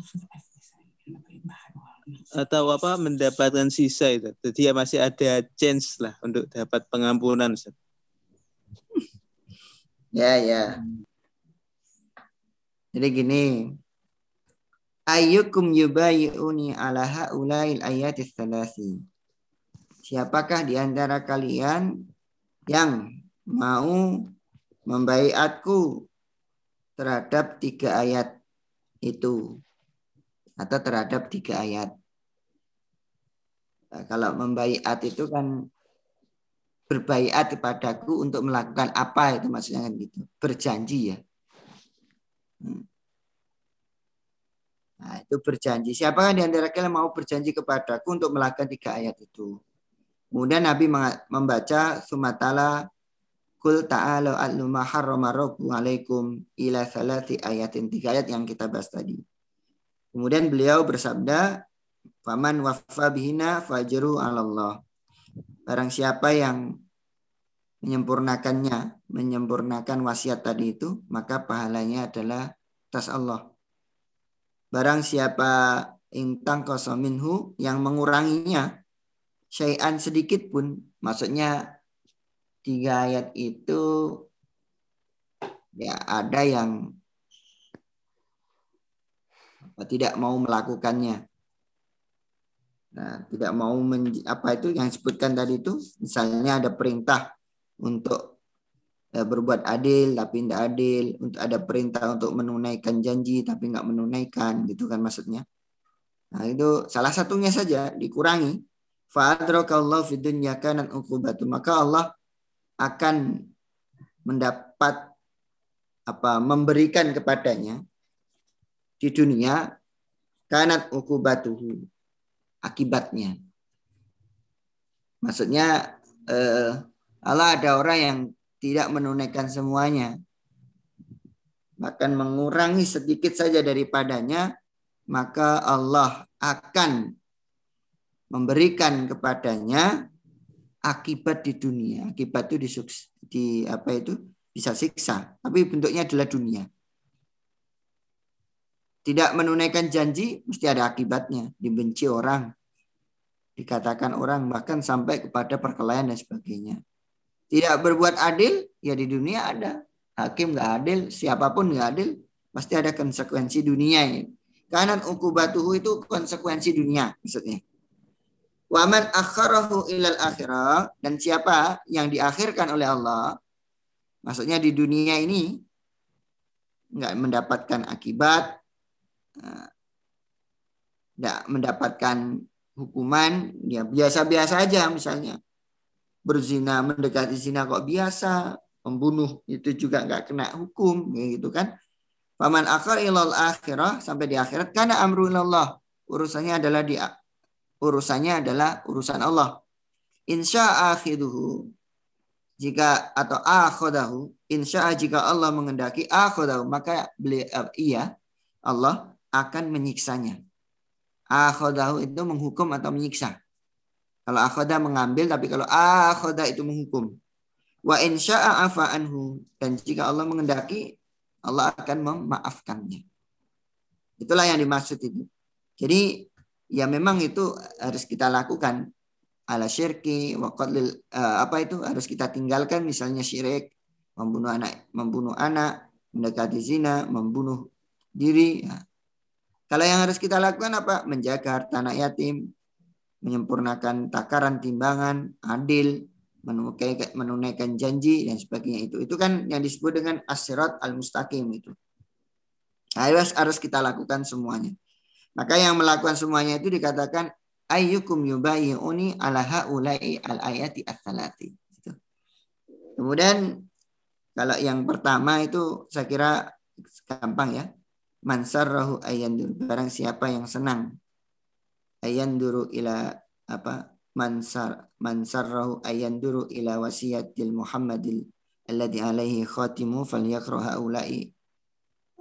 atau apa mendapatkan sisa itu. Jadi ya masih ada chance lah untuk dapat pengampunan. Ya, ya. Jadi gini. Ayyukum yubayyi'uni ala haula'il ayatis salasi. Siapakah di antara kalian yang mau membaiatku terhadap tiga ayat itu atau terhadap tiga ayat. Nah, kalau membaiat itu kan berbaiat kepadaku untuk melakukan apa itu maksudnya kan gitu. Berjanji ya. Hmm. Nah, itu berjanji. Siapakah di antara kalian mau berjanji kepadaku untuk melakukan tiga ayat itu? Kemudian Nabi membaca sumatala Kul ta'alu atlu ma harrama alaikum ila salati ayatin. Tiga ayat yang kita bahas tadi. Kemudian beliau bersabda, Faman wafa bihina fajru Allah. Barang siapa yang menyempurnakannya, menyempurnakan wasiat tadi itu, maka pahalanya adalah atas Allah. Barang siapa intang kosominhu yang menguranginya, syai'an sedikit pun, maksudnya tiga ayat itu ya ada yang tidak mau melakukannya. Nah, tidak mau men, apa itu yang disebutkan tadi itu, misalnya ada perintah untuk eh, berbuat adil tapi tidak adil, untuk ada perintah untuk menunaikan janji tapi nggak menunaikan, gitu kan maksudnya. Nah, itu salah satunya saja dikurangi. Fa'adrakallahu fid kanan uqubatu. Maka Allah akan mendapat apa memberikan kepadanya di dunia kanat ukubatuhu akibatnya Maksudnya eh, Allah ada orang yang tidak menunaikan semuanya. Bahkan mengurangi sedikit saja daripadanya, maka Allah akan memberikan kepadanya akibat di dunia. Akibat itu di, di apa itu bisa siksa, tapi bentuknya adalah dunia. Tidak menunaikan janji mesti ada akibatnya, dibenci orang, dikatakan orang bahkan sampai kepada perkelahian dan sebagainya. Tidak berbuat adil, ya di dunia ada. Hakim nggak adil, siapa pun nggak adil, pasti ada konsekuensi dunia ini. Karena ukubatuhu itu konsekuensi dunia maksudnya. Waman akharahu ilal akhirah dan siapa yang diakhirkan oleh Allah, maksudnya di dunia ini nggak mendapatkan akibat, nggak mendapatkan hukuman, ya biasa-biasa aja misalnya berzina mendekati zina kok biasa, membunuh itu juga nggak kena hukum, gitu kan? Paman akhir ilal akhirah sampai di akhirat karena amru Allah urusannya adalah di urusannya adalah urusan Allah. Insya akhiduhu jika atau akhodahu insya jika Allah mengendaki akhodahu maka beli, uh, iya Allah akan menyiksanya. Akhodahu itu menghukum atau menyiksa. Kalau akhoda mengambil tapi kalau akhoda itu menghukum. Wa insya afa anhu dan jika Allah mengendaki Allah akan memaafkannya. Itulah yang dimaksud itu. Jadi ya memang itu harus kita lakukan ala syirki wa uh, apa itu harus kita tinggalkan misalnya syirik membunuh anak membunuh anak mendekati zina membunuh diri ya. Kalau yang harus kita lakukan apa menjaga harta anak yatim menyempurnakan takaran timbangan adil menunaikan, janji dan sebagainya itu itu kan yang disebut dengan asirat al mustaqim itu harus harus kita lakukan semuanya maka yang melakukan semuanya itu dikatakan ayyukum yubayyi'uni ala haula'i al ayati ats-tsalati. Gitu. Kemudian kalau yang pertama itu saya kira gampang ya. Mansarrahu ayandur barang siapa yang senang ayanduru ila apa mansar mansarrahu ayanduru ila wasiyatil Muhammadil alladhi alaihi khatimu falyaqra haula'i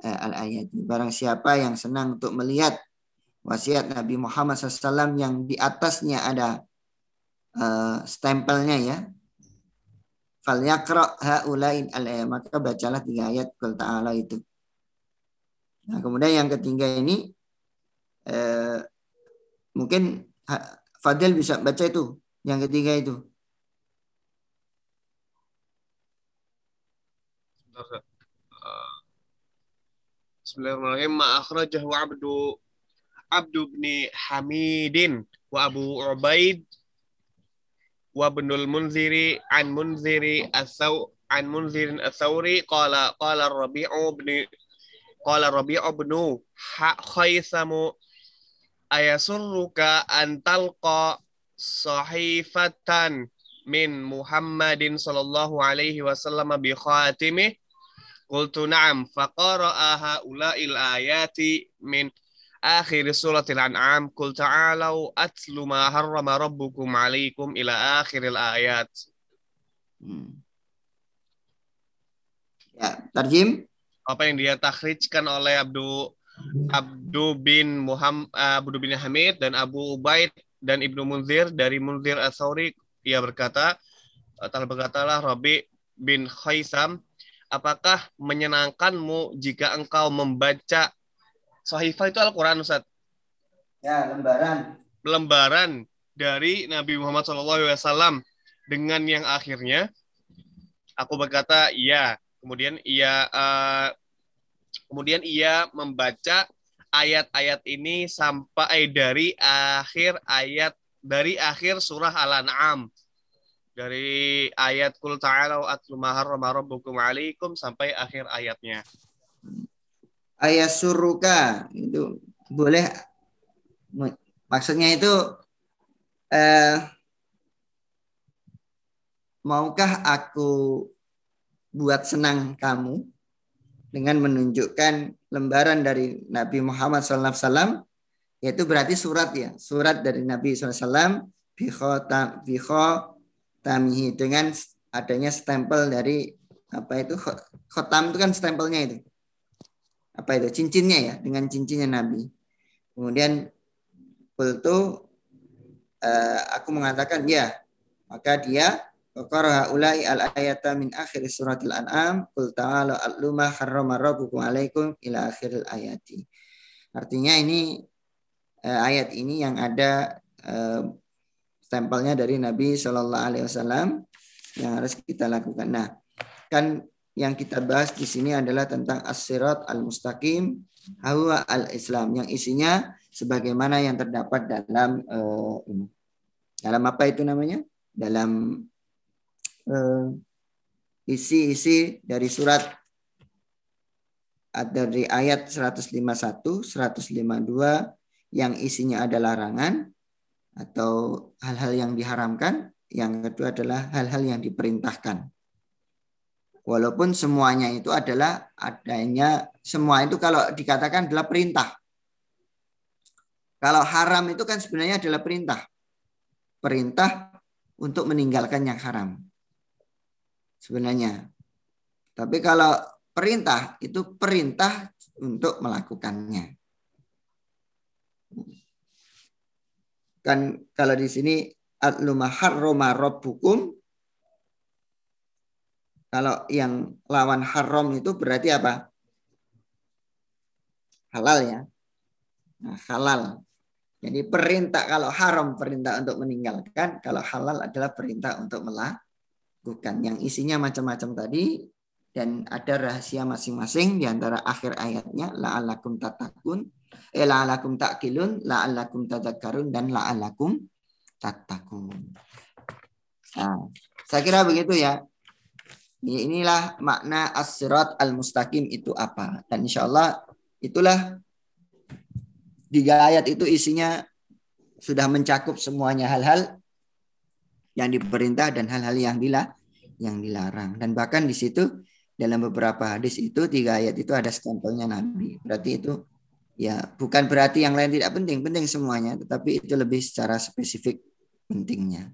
eh, al ayat. Barang siapa yang senang untuk melihat wasiat Nabi Muhammad SAW yang di atasnya ada uh, stempelnya ya. Fal yakra haulain al maka bacalah tiga ayat Qul ta'ala itu. Nah, kemudian yang ketiga ini uh, mungkin Fadil bisa baca itu yang ketiga itu. Bismillahirrahmanirrahim. Ma akhrajahu abdu Abdu bin Hamidin wa Abu Ubaid wa Ibnul Munziri an Munziri asaw an Munzirin asawri qala qala Rabi'u bin qala Rabi'u bin Khaisamu ayasurruka an talqa sahifatan min Muhammadin sallallahu alaihi wasallam bi khatimi qultu na'am faqara'a ula'il ayati min akhir suratil an'am kul ta'alau atlu ma harrama rabbukum alaikum ila akhiril ayat. Hmm. Ya, tarjim. Apa yang dia takhrijkan oleh Abdu Abdu bin Muhammad Abdu bin Hamid dan Abu Ubaid dan Ibnu Munzir dari Munzir As-Sauri ia berkata telah berkatalah Rabi bin Khaisam apakah menyenangkanmu jika engkau membaca Sahifah itu Al-Quran, Ustaz. Ya, lembaran. Lembaran dari Nabi Muhammad SAW dengan yang akhirnya aku berkata iya. Kemudian ia uh, kemudian ia membaca ayat-ayat ini sampai dari akhir ayat dari akhir surah Al-An'am. Dari ayat kul ta'ala atlu mahar rabbukum alaikum sampai akhir ayatnya. Ayat suruka itu boleh. Maksudnya itu eh, maukah aku buat senang kamu dengan menunjukkan lembaran dari Nabi Muhammad SAW yaitu berarti surat ya surat dari Nabi SAW bikhotam bikhotamihi dengan adanya stempel dari apa itu kho- khotam itu kan stempelnya itu. Apa itu? Cincinnya ya dengan cincinnya Nabi. Kemudian kultu eh, aku mengatakan ya maka dia Waqara ulai al ayata min akhir suratil an'am qul ta'ala atluma harrama rabbukum alaikum ila akhiril ayati. Artinya ini eh, ayat ini yang ada eh, stempelnya dari Nabi Shallallahu alaihi wasallam yang harus kita lakukan. Nah, kan yang kita bahas di sini adalah tentang as-sirat al-mustaqim hawa al-islam yang isinya sebagaimana yang terdapat dalam eh, ini. Dalam apa itu namanya? Dalam isi-isi dari surat dari ayat 151, 152 yang isinya ada larangan atau hal-hal yang diharamkan, yang kedua adalah hal-hal yang diperintahkan. Walaupun semuanya itu adalah adanya semua itu kalau dikatakan adalah perintah. Kalau haram itu kan sebenarnya adalah perintah. Perintah untuk meninggalkan yang haram sebenarnya. Tapi kalau perintah itu perintah untuk melakukannya. Kan kalau di sini atluma harrama rabbukum kalau yang lawan haram itu berarti apa? Halal ya. Nah, halal. Jadi perintah kalau haram perintah untuk meninggalkan, kalau halal adalah perintah untuk melakukan. Yang isinya macam-macam tadi dan ada rahasia masing-masing di antara akhir ayatnya la'allakum tatakun eh la'allakum ta'kilun la'allakum tadakkarun dan la'allakum tatakun. Nah, saya kira begitu ya. Inilah makna as-sirat al-mustaqim itu apa. Dan insya Allah itulah tiga ayat itu isinya sudah mencakup semuanya hal-hal yang diperintah dan hal-hal yang dilah yang dilarang. Dan bahkan di situ dalam beberapa hadis itu tiga ayat itu ada stempelnya Nabi. Berarti itu ya bukan berarti yang lain tidak penting, penting semuanya, tetapi itu lebih secara spesifik pentingnya.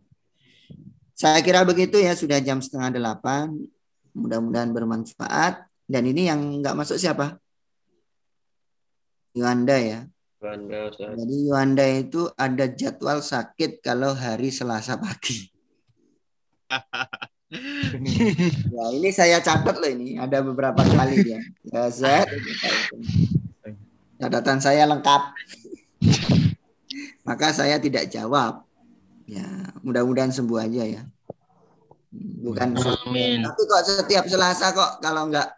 Saya kira begitu ya sudah jam setengah delapan. Mudah-mudahan bermanfaat. Dan ini yang nggak masuk siapa? Yuanda ya. Anda Ustaz. Jadi Yuanda itu ada jadwal sakit kalau hari Selasa pagi. ya ini saya catat loh ini ada beberapa kali ya. Ya Z. Catatan saya lengkap. Maka saya tidak jawab. Ya mudah-mudahan sembuh aja ya. Bukan Amin. tapi kok setiap Selasa kok kalau nggak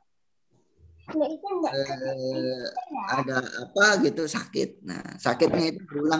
eh, ada apa gitu sakit. Nah sakitnya itu berulang